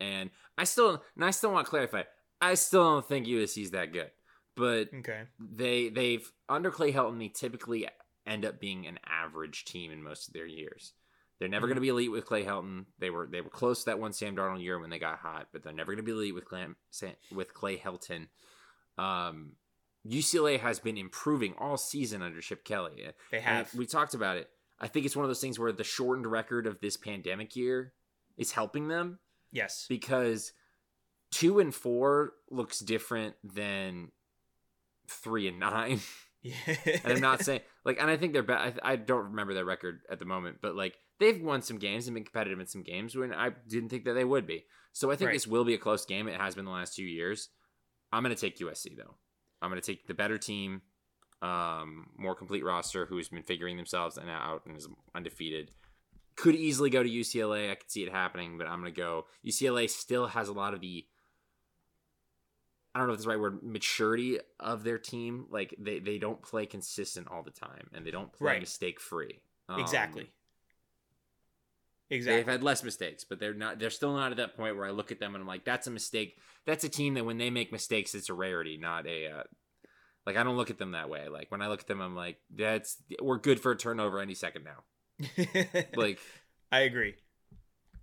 Speaker 2: And I still and I still want to clarify, I still don't think USC is that good, but
Speaker 1: Okay.
Speaker 2: they they've under Clay Helton they typically end up being an average team in most of their years. They're never
Speaker 1: Mhm.
Speaker 2: going to be elite with Clay Helton. They were they were close to that one Sam Darnold year when they got hot, but they're never going to be elite with Clay with Clay Helton. Um, UCLA has been improving all season under Chip Kelly.
Speaker 1: They
Speaker 2: And
Speaker 1: have.
Speaker 2: we talked about it. I think it's one of those things where the shortened record of this pandemic year is helping them
Speaker 1: yes.
Speaker 2: because two and four looks different than three and nine. (laughs)
Speaker 1: Yeah.
Speaker 2: and I'm not (laughs) saying like, and I think they're bad. I, I don't remember their record at the moment, but like they've won some games and been competitive in some games when I didn't think that they would be. So I think
Speaker 1: Right.
Speaker 2: this will be a close game. It has been the last two years. I'm going to take USC though. I'm going to take the better team, um, more complete roster who's been figuring themselves and out and is undefeated. Could easily go to UCLA. I could see it happening, but I'm going to go. UCLA still has a lot of the I don't know if that's the right word, maturity of their team. Like they, they don't play consistent all the time and they don't play
Speaker 1: Right.
Speaker 2: mistake free.
Speaker 1: exactly. Exactly.
Speaker 2: They've had less mistakes, but they're not they're still not at that point where I look at them and I'm like, that's a mistake. That's a team that when they make mistakes, it's a rarity, not a uh, like I don't look at them that way. Like when I look at them, I'm like, that's we're good for a turnover any second now. (laughs) Like
Speaker 1: I agree.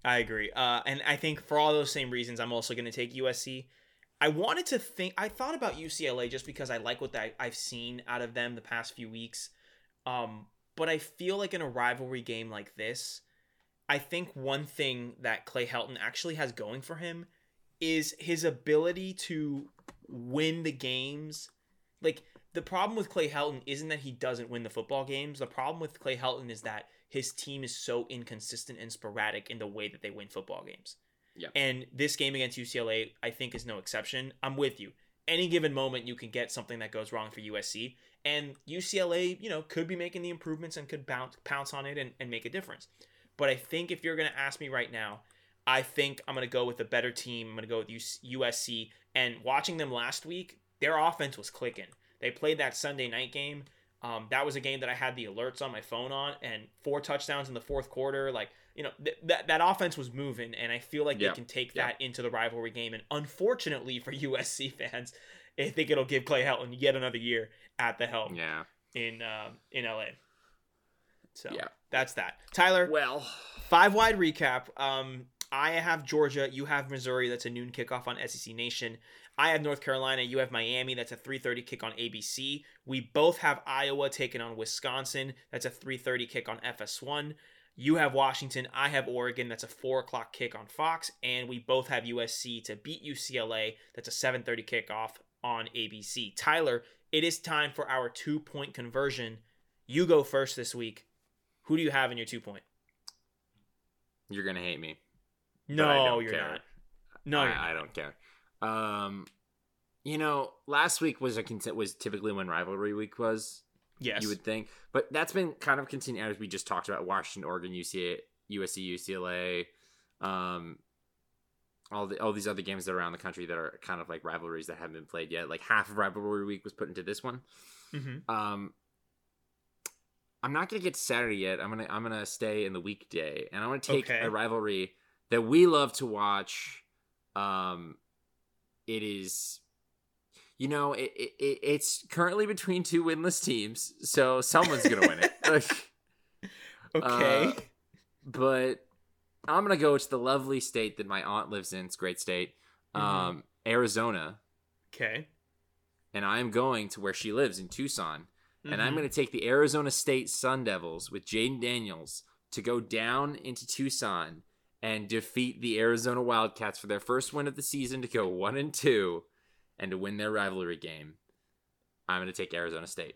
Speaker 1: I agree. Uh, and I think for all those same reasons, I'm also going to take USC. I wanted to think. I thought about UCLA just because I like what I, I've seen out of them the past few weeks. Um, but I feel like in a rivalry game like this, I think one thing that Clay Helton actually has going for him is his ability to win the games. Like the problem with Clay Helton isn't that he doesn't win the football games. The problem with Clay Helton is that his team is so inconsistent and sporadic in the way that they win football games.
Speaker 2: Yeah.
Speaker 1: And this game against UCLA, I think, is no exception. I'm with you. Any given moment, you can get something that goes wrong for USC. And UCLA, you know, could be making the improvements and could bounce, pounce on it and, and make a difference. But I think if you're going to ask me right now, I think I'm going to go with a better team. I'm going to go with USC. And watching them last week, their offense was clicking. They played that Sunday night game. Um, that was a game that I had the alerts on my phone on, and four touchdowns in the fourth quarter. Like you know, th- that that offense was moving, and I feel like
Speaker 2: Yeah.
Speaker 1: they can take
Speaker 2: Yeah.
Speaker 1: that into the rivalry game. And unfortunately for (laughs) USC fans, I think it'll give Clay Helton yet another year at the helm
Speaker 2: yeah.
Speaker 1: in uh, in LA. So
Speaker 2: Yeah.
Speaker 1: that's that. Tyler,
Speaker 2: Well,
Speaker 1: five wide recap. Um, I have Georgia. You have Missouri. That's a noon kickoff on SEC Nation. I have North Carolina. You have Miami. That's a 3:30 kick on ABC. We both have Iowa taking on Wisconsin. That's a 3:30 kick on FS1. You have Washington. I have Oregon. That's a four o'clock kick on Fox, and we both have USC to beat UCLA. That's a 7:30 kickoff on ABC. Tyler, it is time for our two point conversion. You go first this week. Who do you have in your two point?
Speaker 2: you're gonna hate me.
Speaker 1: No, you're
Speaker 2: care.
Speaker 1: not. No, you're not.
Speaker 2: I, I don't care. Um, you know, last week was a was typically when rivalry week was.
Speaker 1: Yes.
Speaker 2: You would think, but that's been kind of continuing as we just talked about Washington, Oregon, UCA, USC, UCLA, um, all the all these other games that are around the country that are kind of like rivalries that haven't been played yet. Like half of rivalry week was put into this one.
Speaker 1: Mhm.
Speaker 2: Um, I'm not gonna get to Saturday yet. I'm gonna I'm gonna stay in the weekday, and I'm gonna take
Speaker 1: Okay.
Speaker 2: a rivalry that we love to watch. Um, it is, you know, it, it it- it's currently between two winless teams, so someone's gonna win it. (laughs) Like,
Speaker 1: Okay.
Speaker 2: uh, but I'm gonna go to the lovely state that my aunt lives in. It's a great state,
Speaker 1: Mhm.
Speaker 2: um, Arizona,
Speaker 1: okay.
Speaker 2: and I am going to where she lives in Tucson and I'm
Speaker 1: Mhm.
Speaker 2: going to take the Arizona State Sun Devils with Jayden Daniels to go down into Tucson and defeat the Arizona Wildcats for their first win of the season to go one and two, and to win their rivalry game. I'm going to take Arizona State.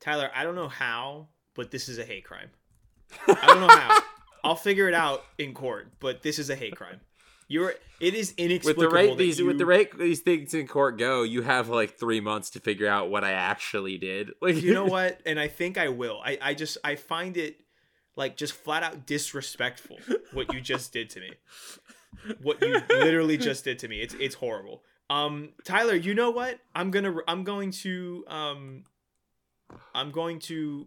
Speaker 1: Tyler, I don't know how, but this is a hate crime. (laughs) I don't know how. I'll figure it out in court, but this is a hate crime. You're. It is
Speaker 2: with
Speaker 1: inexplicable.
Speaker 2: the rate these with the rate these things in court go, you have like three months to figure out what I actually did. (laughs) Like
Speaker 1: You know what? And I think I will. I. I just. I find it, like, just flat out disrespectful what you just did to me. What you literally just did to me. It's. It's horrible. Um, Tyler, you know what? I'm gonna I'm going to um, I'm going to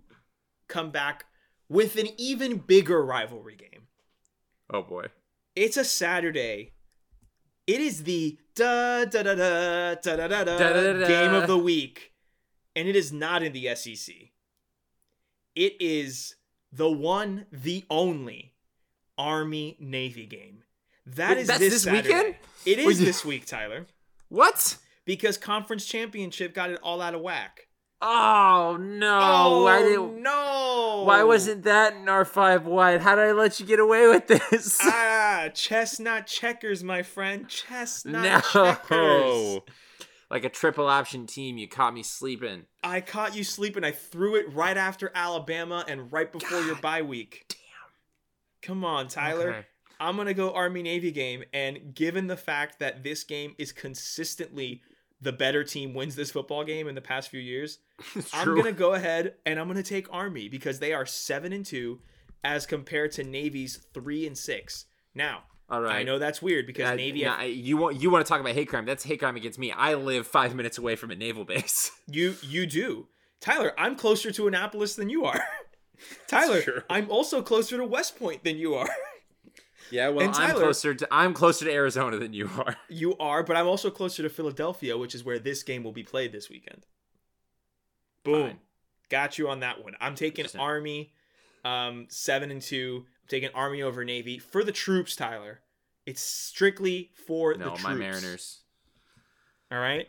Speaker 1: come back with an even bigger rivalry game.
Speaker 2: Oh boy!
Speaker 1: It's a Saturday. It is the da da da da da da da, da game of the week, and it is not in the SEC. It is the one, the only Army Navy game. That
Speaker 2: Wait,
Speaker 1: is this,
Speaker 2: this weekend.
Speaker 1: It is this week, Tyler.
Speaker 2: What?
Speaker 1: because conference championship got it all out of whack.
Speaker 2: Oh no!
Speaker 1: oh
Speaker 2: why did
Speaker 1: no!
Speaker 2: Why wasn't that in our five wide? How did I let you get away with this?
Speaker 1: ah chestnut checkers, my friend. Chestnut
Speaker 2: no.
Speaker 1: checkers.
Speaker 2: Like a triple option team, you caught me sleeping.
Speaker 1: I caught you sleeping. I threw it right after Alabama and right before your bye week. Damn. Come on, Tyler.
Speaker 2: Okay.
Speaker 1: I'm going to go Army Navy game. And given the fact that this game is consistently the better team wins this football game in the past few years, (laughs) I'm going to go ahead and I'm going to take Army because they are 7 and 2 as compared to Navy's 3 and 6. Now,
Speaker 2: All right.
Speaker 1: I know that's weird because Navy
Speaker 2: nah, you want you want to talk about hate crime? That's hate crime against me. I live five minutes away from a naval base. (laughs)
Speaker 1: You you do. Tyler, I'm closer to Annapolis than you are. (laughs) Tyler. I'm also closer to West Point than you are.
Speaker 2: Yeah, well,
Speaker 1: And
Speaker 2: I'm closer to I'm closer to Arizona than you (laughs) are.
Speaker 1: You are, but I'm also closer to Philadelphia, which is where this game will be played this weekend. Boom.
Speaker 2: Fine.
Speaker 1: Got you on that one. I'm taking Army um 7 and 2. I'm taking Army over Navy for the troops, Tyler. It's strictly for the
Speaker 2: No,
Speaker 1: troops.
Speaker 2: my Mariners.
Speaker 1: All right?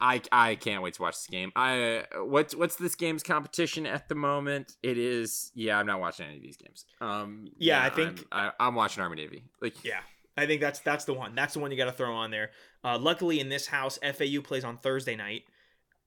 Speaker 2: I I can't wait to watch this game. I what's what's this game's competition at the moment? It is yeah. I'm not watching any of these games. Um
Speaker 1: Yeah, I think-
Speaker 2: I'm, I, I'm watching Army Navy. Like
Speaker 1: Yeah. I think that's that's the one. That's the one you got to throw on there. Uh, luckily, in this house, FAU plays on Thursday night,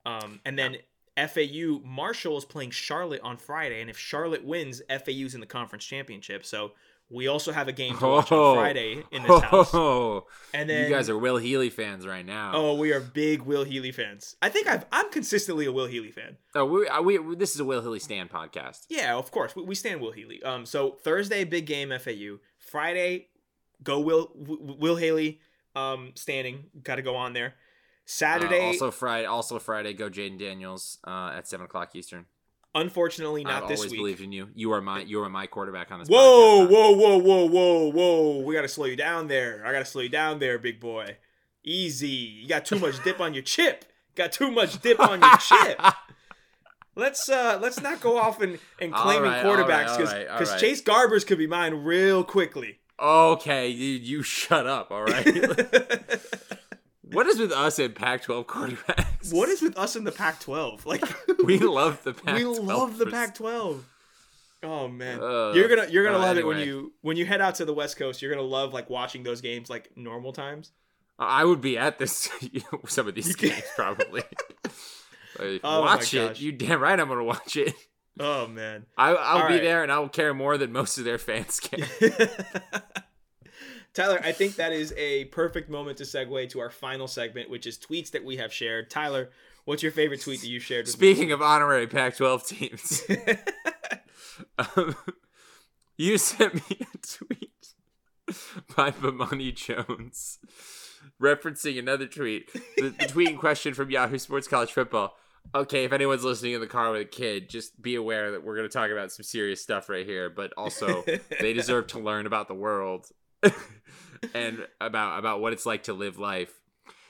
Speaker 1: um, and then FAU Marshall is playing Charlotte on Friday. And if Charlotte wins, FAU's in the conference championship. So we also have a game to watch
Speaker 2: Oh.
Speaker 1: on Friday in this house.
Speaker 2: Oh, (laughs)
Speaker 1: And then
Speaker 2: you guys are Will Healy fans right now.
Speaker 1: oh, we are big Will Healy fans. I think I've I'm consistently a Will Healy fan.
Speaker 2: Oh, we, uh, we, we this is a Will Healy stand podcast.
Speaker 1: Yeah, of course. We, we stand Will Healy. Um, so Thursday, big game FAU. Friday, go Will Will Healy. Um, standing, got to go on there.
Speaker 2: Uh,
Speaker 1: Saturday,
Speaker 2: also Friday. Also Friday. Go Jayden Daniels uh, at seven o'clock Eastern.
Speaker 1: Unfortunately
Speaker 2: I've
Speaker 1: not this
Speaker 2: always
Speaker 1: week.
Speaker 2: believed in you. You are my you are my quarterback on this.
Speaker 1: Whoa,
Speaker 2: podcast.
Speaker 1: whoa, whoa, whoa, whoa, whoa! We got to slow you down there. I got to slow you down there, big boy. Easy. You got too much dip on your chip. Got too much dip on your chip. (laughs) Let's uh let's not go off and, and claiming
Speaker 2: right, right,
Speaker 1: quarterbacks
Speaker 2: all
Speaker 1: because
Speaker 2: right.
Speaker 1: Chase Garbers could be mine real quickly.
Speaker 2: Okay, dude, you shut up. All right. (laughs) what is with us and Pac-12 quarterbacks?
Speaker 1: what is with us in the Pac-12? Like (laughs)
Speaker 2: we love the Pac-12.
Speaker 1: we love the
Speaker 2: for-
Speaker 1: Pac-12. Oh man,
Speaker 2: Uh,
Speaker 1: you're gonna you're gonna
Speaker 2: uh,
Speaker 1: love it when you when you head out to the West Coast. You're gonna love like watching those games like normal times.
Speaker 2: I would be at this (laughs) some of these games probably. (laughs) Like,
Speaker 1: Oh
Speaker 2: watch it. You damn right I'm gonna watch it.
Speaker 1: Oh man.
Speaker 2: I, I'll
Speaker 1: All
Speaker 2: be
Speaker 1: right.
Speaker 2: there and I'll care more than most of their fans can.
Speaker 1: Tyler, I think that is a perfect moment to segue to our final segment, which is tweets that we have shared. Tyler, what's your favorite tweet that you shared? With
Speaker 2: Speaking of honorary Pac-12 teams, (laughs) um, you sent me a tweet by Bomani Jones referencing another tweet. The, the tweet in question from Yahoo Sports College Football. Okay, if anyone's listening in the car with a kid, just be aware that we're going to talk about some serious stuff right here, but also they deserve to learn about the world (laughs) and about about what it's like to live life.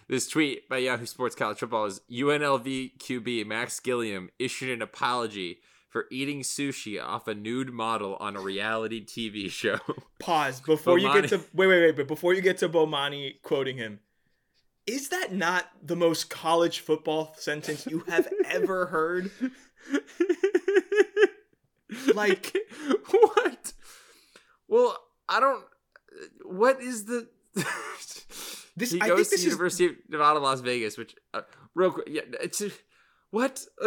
Speaker 2: This tweet by Yahoo Sports College Football is UNLV QB Max Gilliam issued an apology for eating sushi off a nude model on a reality TV show. (laughs)
Speaker 1: Pause before you get to wait, wait, wait. But before you get to Bomani quoting him, is that not the most college football sentence you have (laughs) ever heard? Like-
Speaker 2: what? Well, I don't. What is the? (laughs)
Speaker 1: This
Speaker 2: he
Speaker 1: I
Speaker 2: goes
Speaker 1: think
Speaker 2: to
Speaker 1: this is
Speaker 2: University of Nevada, Las Vegas, which uh, real quick, yeah, it's what. (laughs)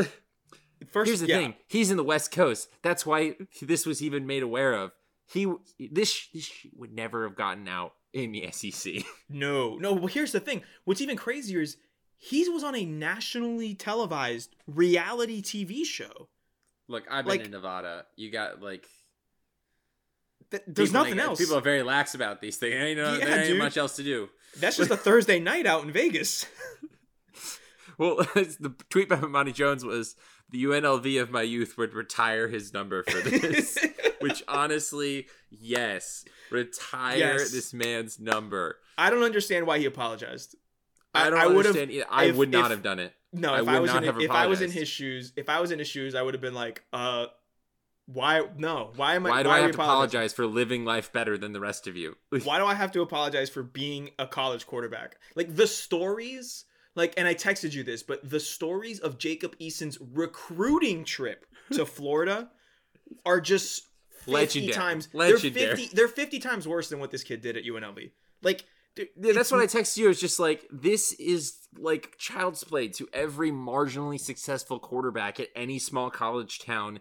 Speaker 1: first.
Speaker 2: Here's the
Speaker 1: yeah,
Speaker 2: thing: he's in the West Coast. That's why this was even made aware of. He this this would never have gotten out in the SEC. (laughs)
Speaker 1: No, no. Well, here's the thing. What's even crazier is he was on a nationally televised reality TV show.
Speaker 2: Look, I've
Speaker 1: Like-
Speaker 2: been in Nevada. You got like
Speaker 1: Th- There's
Speaker 2: people
Speaker 1: nothing else.
Speaker 2: People are very lax about these things. You know,
Speaker 1: Yeah,
Speaker 2: there ain't
Speaker 1: dude.
Speaker 2: much else to do.
Speaker 1: That's just a (laughs) Thursday night out in Vegas.
Speaker 2: Well, (laughs) the tweet by Bomani Jones was the UNLV of my youth would retire his number for this. (laughs) Which honestly, yes, retire
Speaker 1: Yes.
Speaker 2: this man's number.
Speaker 1: I don't understand why he apologized.
Speaker 2: I don't
Speaker 1: I
Speaker 2: understand. either. I
Speaker 1: if-
Speaker 2: would not
Speaker 1: if-
Speaker 2: have done it.
Speaker 1: No,
Speaker 2: I
Speaker 1: if I,
Speaker 2: would
Speaker 1: was
Speaker 2: not
Speaker 1: in
Speaker 2: have
Speaker 1: if I was in his shoes, if I was in his shoes, I would have been like, uh, why? No, why am I?
Speaker 2: Why do I have to apologize for living life better than the rest of you? (laughs)
Speaker 1: Why do I have to apologize for being a college quarterback? Like the stories, like, and I texted you this, but the stories of Jacob Eason's recruiting trip to (laughs) Florida are just 50
Speaker 2: Legendary.
Speaker 1: times.
Speaker 2: Legendary.
Speaker 1: They're 50 they're 50 times worse than what this kid did at UNLV. Like
Speaker 2: Yeah, that's what I text you. It's just like this is like child's play to every marginally successful quarterback at any small college town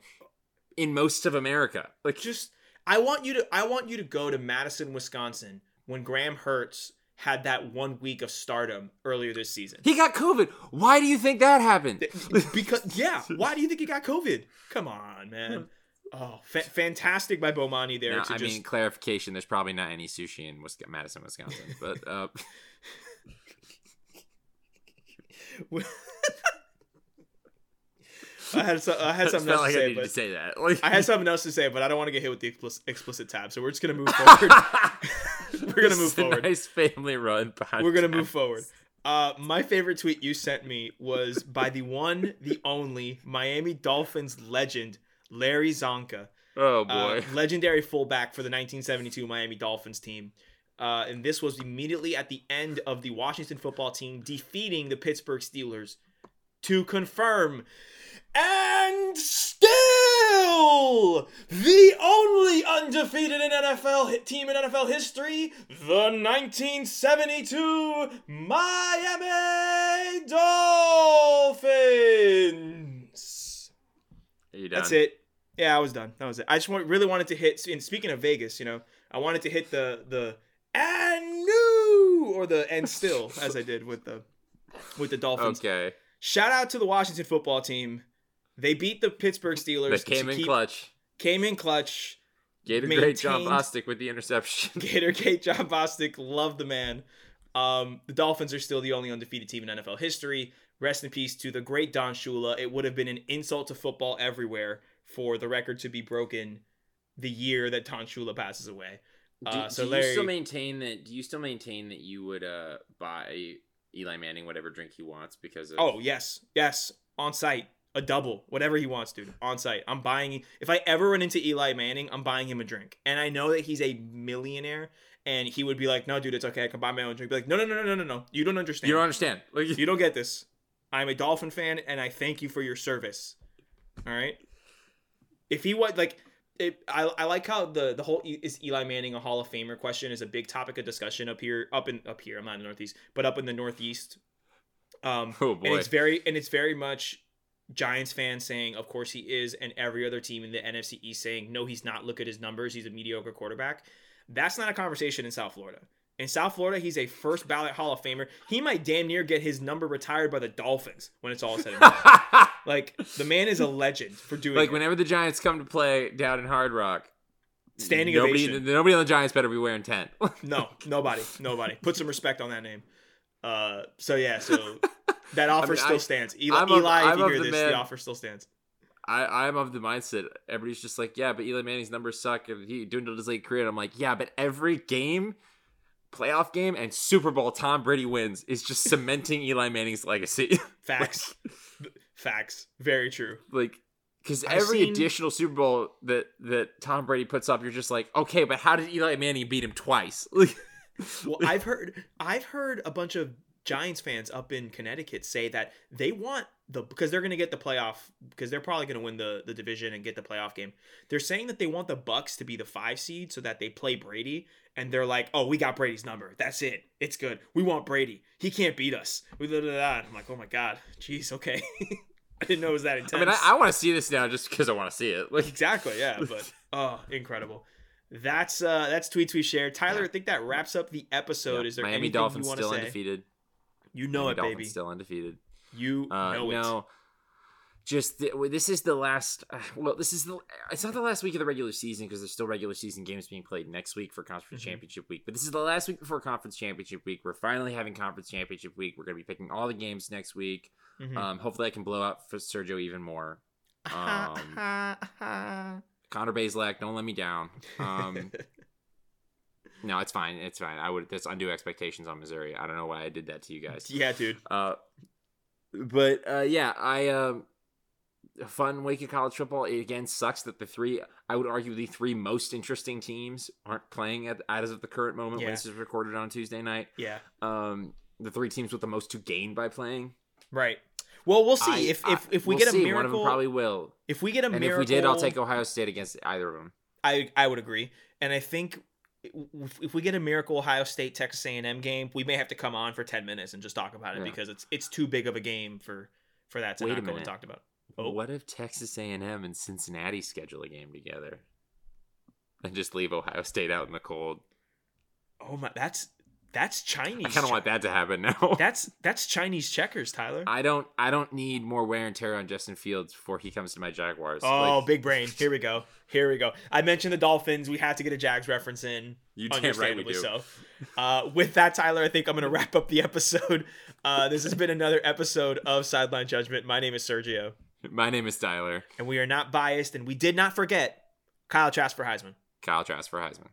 Speaker 2: in most of America. Like,
Speaker 1: just I want you to I want you to go to Madison, Wisconsin when Graham Mertz had that one week of stardom earlier this season.
Speaker 2: he got COVID. Why do you think that happened?
Speaker 1: because yeah, why do you think he got COVID? Come on, man. Oh, fa- fantastic by Bomani there
Speaker 2: Now, I
Speaker 1: just
Speaker 2: mean, clarification: there's probably not any sushi in Wisconsin, Madison, Wisconsin, but uh, (laughs) (laughs)
Speaker 1: I had so, I had something else
Speaker 2: like
Speaker 1: to say,
Speaker 2: needed to
Speaker 1: but
Speaker 2: say that. Like,
Speaker 1: I had something else to say, but I don't want to get hit with the explicit, explicit tab. So we're just gonna move (laughs) forward. (laughs) we're gonna move forward.
Speaker 2: nice family run. Podcast.
Speaker 1: We're gonna move forward. Uh, my favorite tweet you sent me was by the one, the only Miami Dolphins legend, Larry Csonka,
Speaker 2: Oh
Speaker 1: uh,
Speaker 2: boy.
Speaker 1: legendary fullback for the 1972 Miami Dolphins team. Uh, and this was immediately at the end of the Washington football team defeating the Pittsburgh Steelers to confirm. And still, the only undefeated in NFL team in NFL history, the 1972 Miami Dolphins.
Speaker 2: Are you done?
Speaker 1: That's it. Yeah, I was done. That was it. I just want, really wanted to hit. And speaking of Vegas, you know, I wanted to hit the the and new or the and still as I did with the with the Dolphins. (laughs)
Speaker 2: Okay.
Speaker 1: Shout out to the Washington football team. They beat the Pittsburgh Steelers.
Speaker 2: That came in
Speaker 1: keep-
Speaker 2: clutch.
Speaker 1: Came in clutch.
Speaker 2: Gator great
Speaker 1: Jon
Speaker 2: Bostic with the interception. (laughs)
Speaker 1: Gator Gate, Jon Bostic, love the man. Um, the Dolphins are still the only undefeated team in NFL history. Rest in peace to the great Don Shula. It would have been an insult to football everywhere for the record to be broken the year that Don Shula passes away.
Speaker 2: Do,
Speaker 1: Uh, so
Speaker 2: do you still maintain that? Do you still maintain that you would uh buy Eli Manning whatever drink he wants because of?
Speaker 1: Oh yes, yes, on site, a double, whatever he wants, dude, on site. I'm buying. If I ever run into Eli Manning, I'm buying him a drink, and I know that he's a millionaire, and he would be like, "No, dude, it's okay. I can buy my own drink." Be like, "No, no, no, no, no, no, no. You don't understand.
Speaker 2: you don't understand. Like,
Speaker 1: you (laughs) don't get this. I'm a Dolphin fan, and I thank you for your service. All right. If he was like, it, I, I like how the the whole is Eli Manning a Hall of Famer question is a big topic of discussion up here, up in up here. I'm not in the Northeast, but up in the Northeast. Um,
Speaker 2: Oh,
Speaker 1: and it's very and it's very much Giants fans saying, of course he is, and every other team in the NFC East saying, no, he's not. Look at his numbers. He's a mediocre quarterback. That's not a conversation in South Florida. In South Florida, he's a first ballot Hall of Famer. He might damn near get his number retired by the Dolphins when it's all said and done. (laughs) like the man is a legend for doing
Speaker 2: like
Speaker 1: it.
Speaker 2: whenever the Giants come to play down in Hard Rock,
Speaker 1: Standing
Speaker 2: nobody,
Speaker 1: ovation.
Speaker 2: Nobody on the Giants better be wearing ten.
Speaker 1: No, (laughs) nobody, nobody. Put some respect on that name. Uh, so yeah, so (laughs) that offer
Speaker 2: mean,
Speaker 1: still
Speaker 2: I-
Speaker 1: stands. Eli,
Speaker 2: I'm of-
Speaker 1: Eli if
Speaker 2: I'm
Speaker 1: you hear
Speaker 2: the
Speaker 1: this,
Speaker 2: man-
Speaker 1: the offer still stands.
Speaker 2: I, I'm of the mindset everybody's just like, yeah, but Eli Manning's numbers suck and he dwindled his late career. And I'm like, yeah, but every game, playoff game, and Super Bowl Tom Brady wins is just (laughs) cementing Eli Manning's legacy. (laughs)
Speaker 1: Facts, facts. Very true.
Speaker 2: like, because every
Speaker 1: seen-
Speaker 2: additional Super Bowl that that Tom Brady puts up, you're just like, okay, but how did Eli Manning beat him twice? (laughs)
Speaker 1: Well, I've heard I've heard a bunch of Giants fans up in Connecticut say that they want the because they're going to get the playoff because they're probably going to win the the division and get the playoff game. They're saying that they want the Bucks to be the 5 seed so that they play Brady and they're like, "Oh, we got Brady's number. That's it. It's good. We want Brady. He can't beat us." We da, da. I'm like, "Oh my god. Jeez, okay." (laughs) I didn't know it was that intense.
Speaker 2: I mean, I, I want to see this now just because I want to see it. Like,
Speaker 1: Exactly, yeah. But (laughs) oh, incredible. That's uh that's tweets we shared. Tyler,
Speaker 2: Yeah.
Speaker 1: I think that wraps up the episode. Is there
Speaker 2: Miami
Speaker 1: anything
Speaker 2: Dolphins
Speaker 1: you want
Speaker 2: still
Speaker 1: to say?
Speaker 2: undefeated.
Speaker 1: You know
Speaker 2: Miami
Speaker 1: it,
Speaker 2: Dolphins
Speaker 1: baby.
Speaker 2: still undefeated.
Speaker 1: You
Speaker 2: Uh,
Speaker 1: know it.
Speaker 2: just the, this is the last. Uh, well, this is the. It's not the last week of the regular season because there's still regular season games being played next week for conference
Speaker 1: Mhm.
Speaker 2: championship week. But this is the last week before conference championship week. We're finally having conference championship week. We're gonna be picking all the games next week.
Speaker 1: Mhm.
Speaker 2: Um, hopefully, I can blow out for Sergio even more. (laughs) um, (laughs) Connor Bazelak, don't let me down. Um, (laughs) no, it's fine. It's fine. I would. That's undue expectations on Missouri. I don't know why I did that to you guys.
Speaker 1: yeah, dude.
Speaker 2: Uh, but uh, yeah, I um, fun week of college football. It again sucks that the three, I would argue, the three most interesting teams aren't playing at as of the current moment
Speaker 1: Yeah.
Speaker 2: when this is recorded on Tuesday night.
Speaker 1: Yeah.
Speaker 2: Um, the three teams with the most to gain by playing.
Speaker 1: Right. Well, we'll see
Speaker 2: I-
Speaker 1: if
Speaker 2: I-
Speaker 1: if if we
Speaker 2: we'll
Speaker 1: get a
Speaker 2: see.
Speaker 1: miracle.
Speaker 2: One of them probably will.
Speaker 1: if we get a
Speaker 2: And
Speaker 1: miracle,
Speaker 2: if we did, I'll take Ohio State against either of them.
Speaker 1: I I would agree, and I think if, we get a miracle Ohio State Texas A&M game, we may have to come on for ten minutes and just talk about it
Speaker 2: Yeah.
Speaker 1: because it's it's too big of a game for for that to
Speaker 2: Wait
Speaker 1: not go and talked about. Oh.
Speaker 2: What if Texas A&M and Cincinnati schedule a game together, and just leave Ohio State out in the cold?
Speaker 1: Oh my, that's that's Chinese.
Speaker 2: I kind of want that to happen now. (laughs)
Speaker 1: That's that's Chinese checkers, Tyler.
Speaker 2: I don't. I don't need more wear and tear on Justin Fields before he comes to my Jaguars.
Speaker 1: Oh,
Speaker 2: Like,
Speaker 1: big brain. Here we go. Here we go. I mentioned the Dolphins. We had to get a Jags reference in.
Speaker 2: You damn right we do.
Speaker 1: so. Uh, with that, Tyler, I think I'm going to wrap up the episode. Uh, this has been another episode of Sideline Judgment. My name is Sergio, (laughs)
Speaker 2: My name is Tyler.
Speaker 1: and we are not biased, and we did not forget Kyle Trask for Heisman.
Speaker 2: Kyle Trask for Heisman.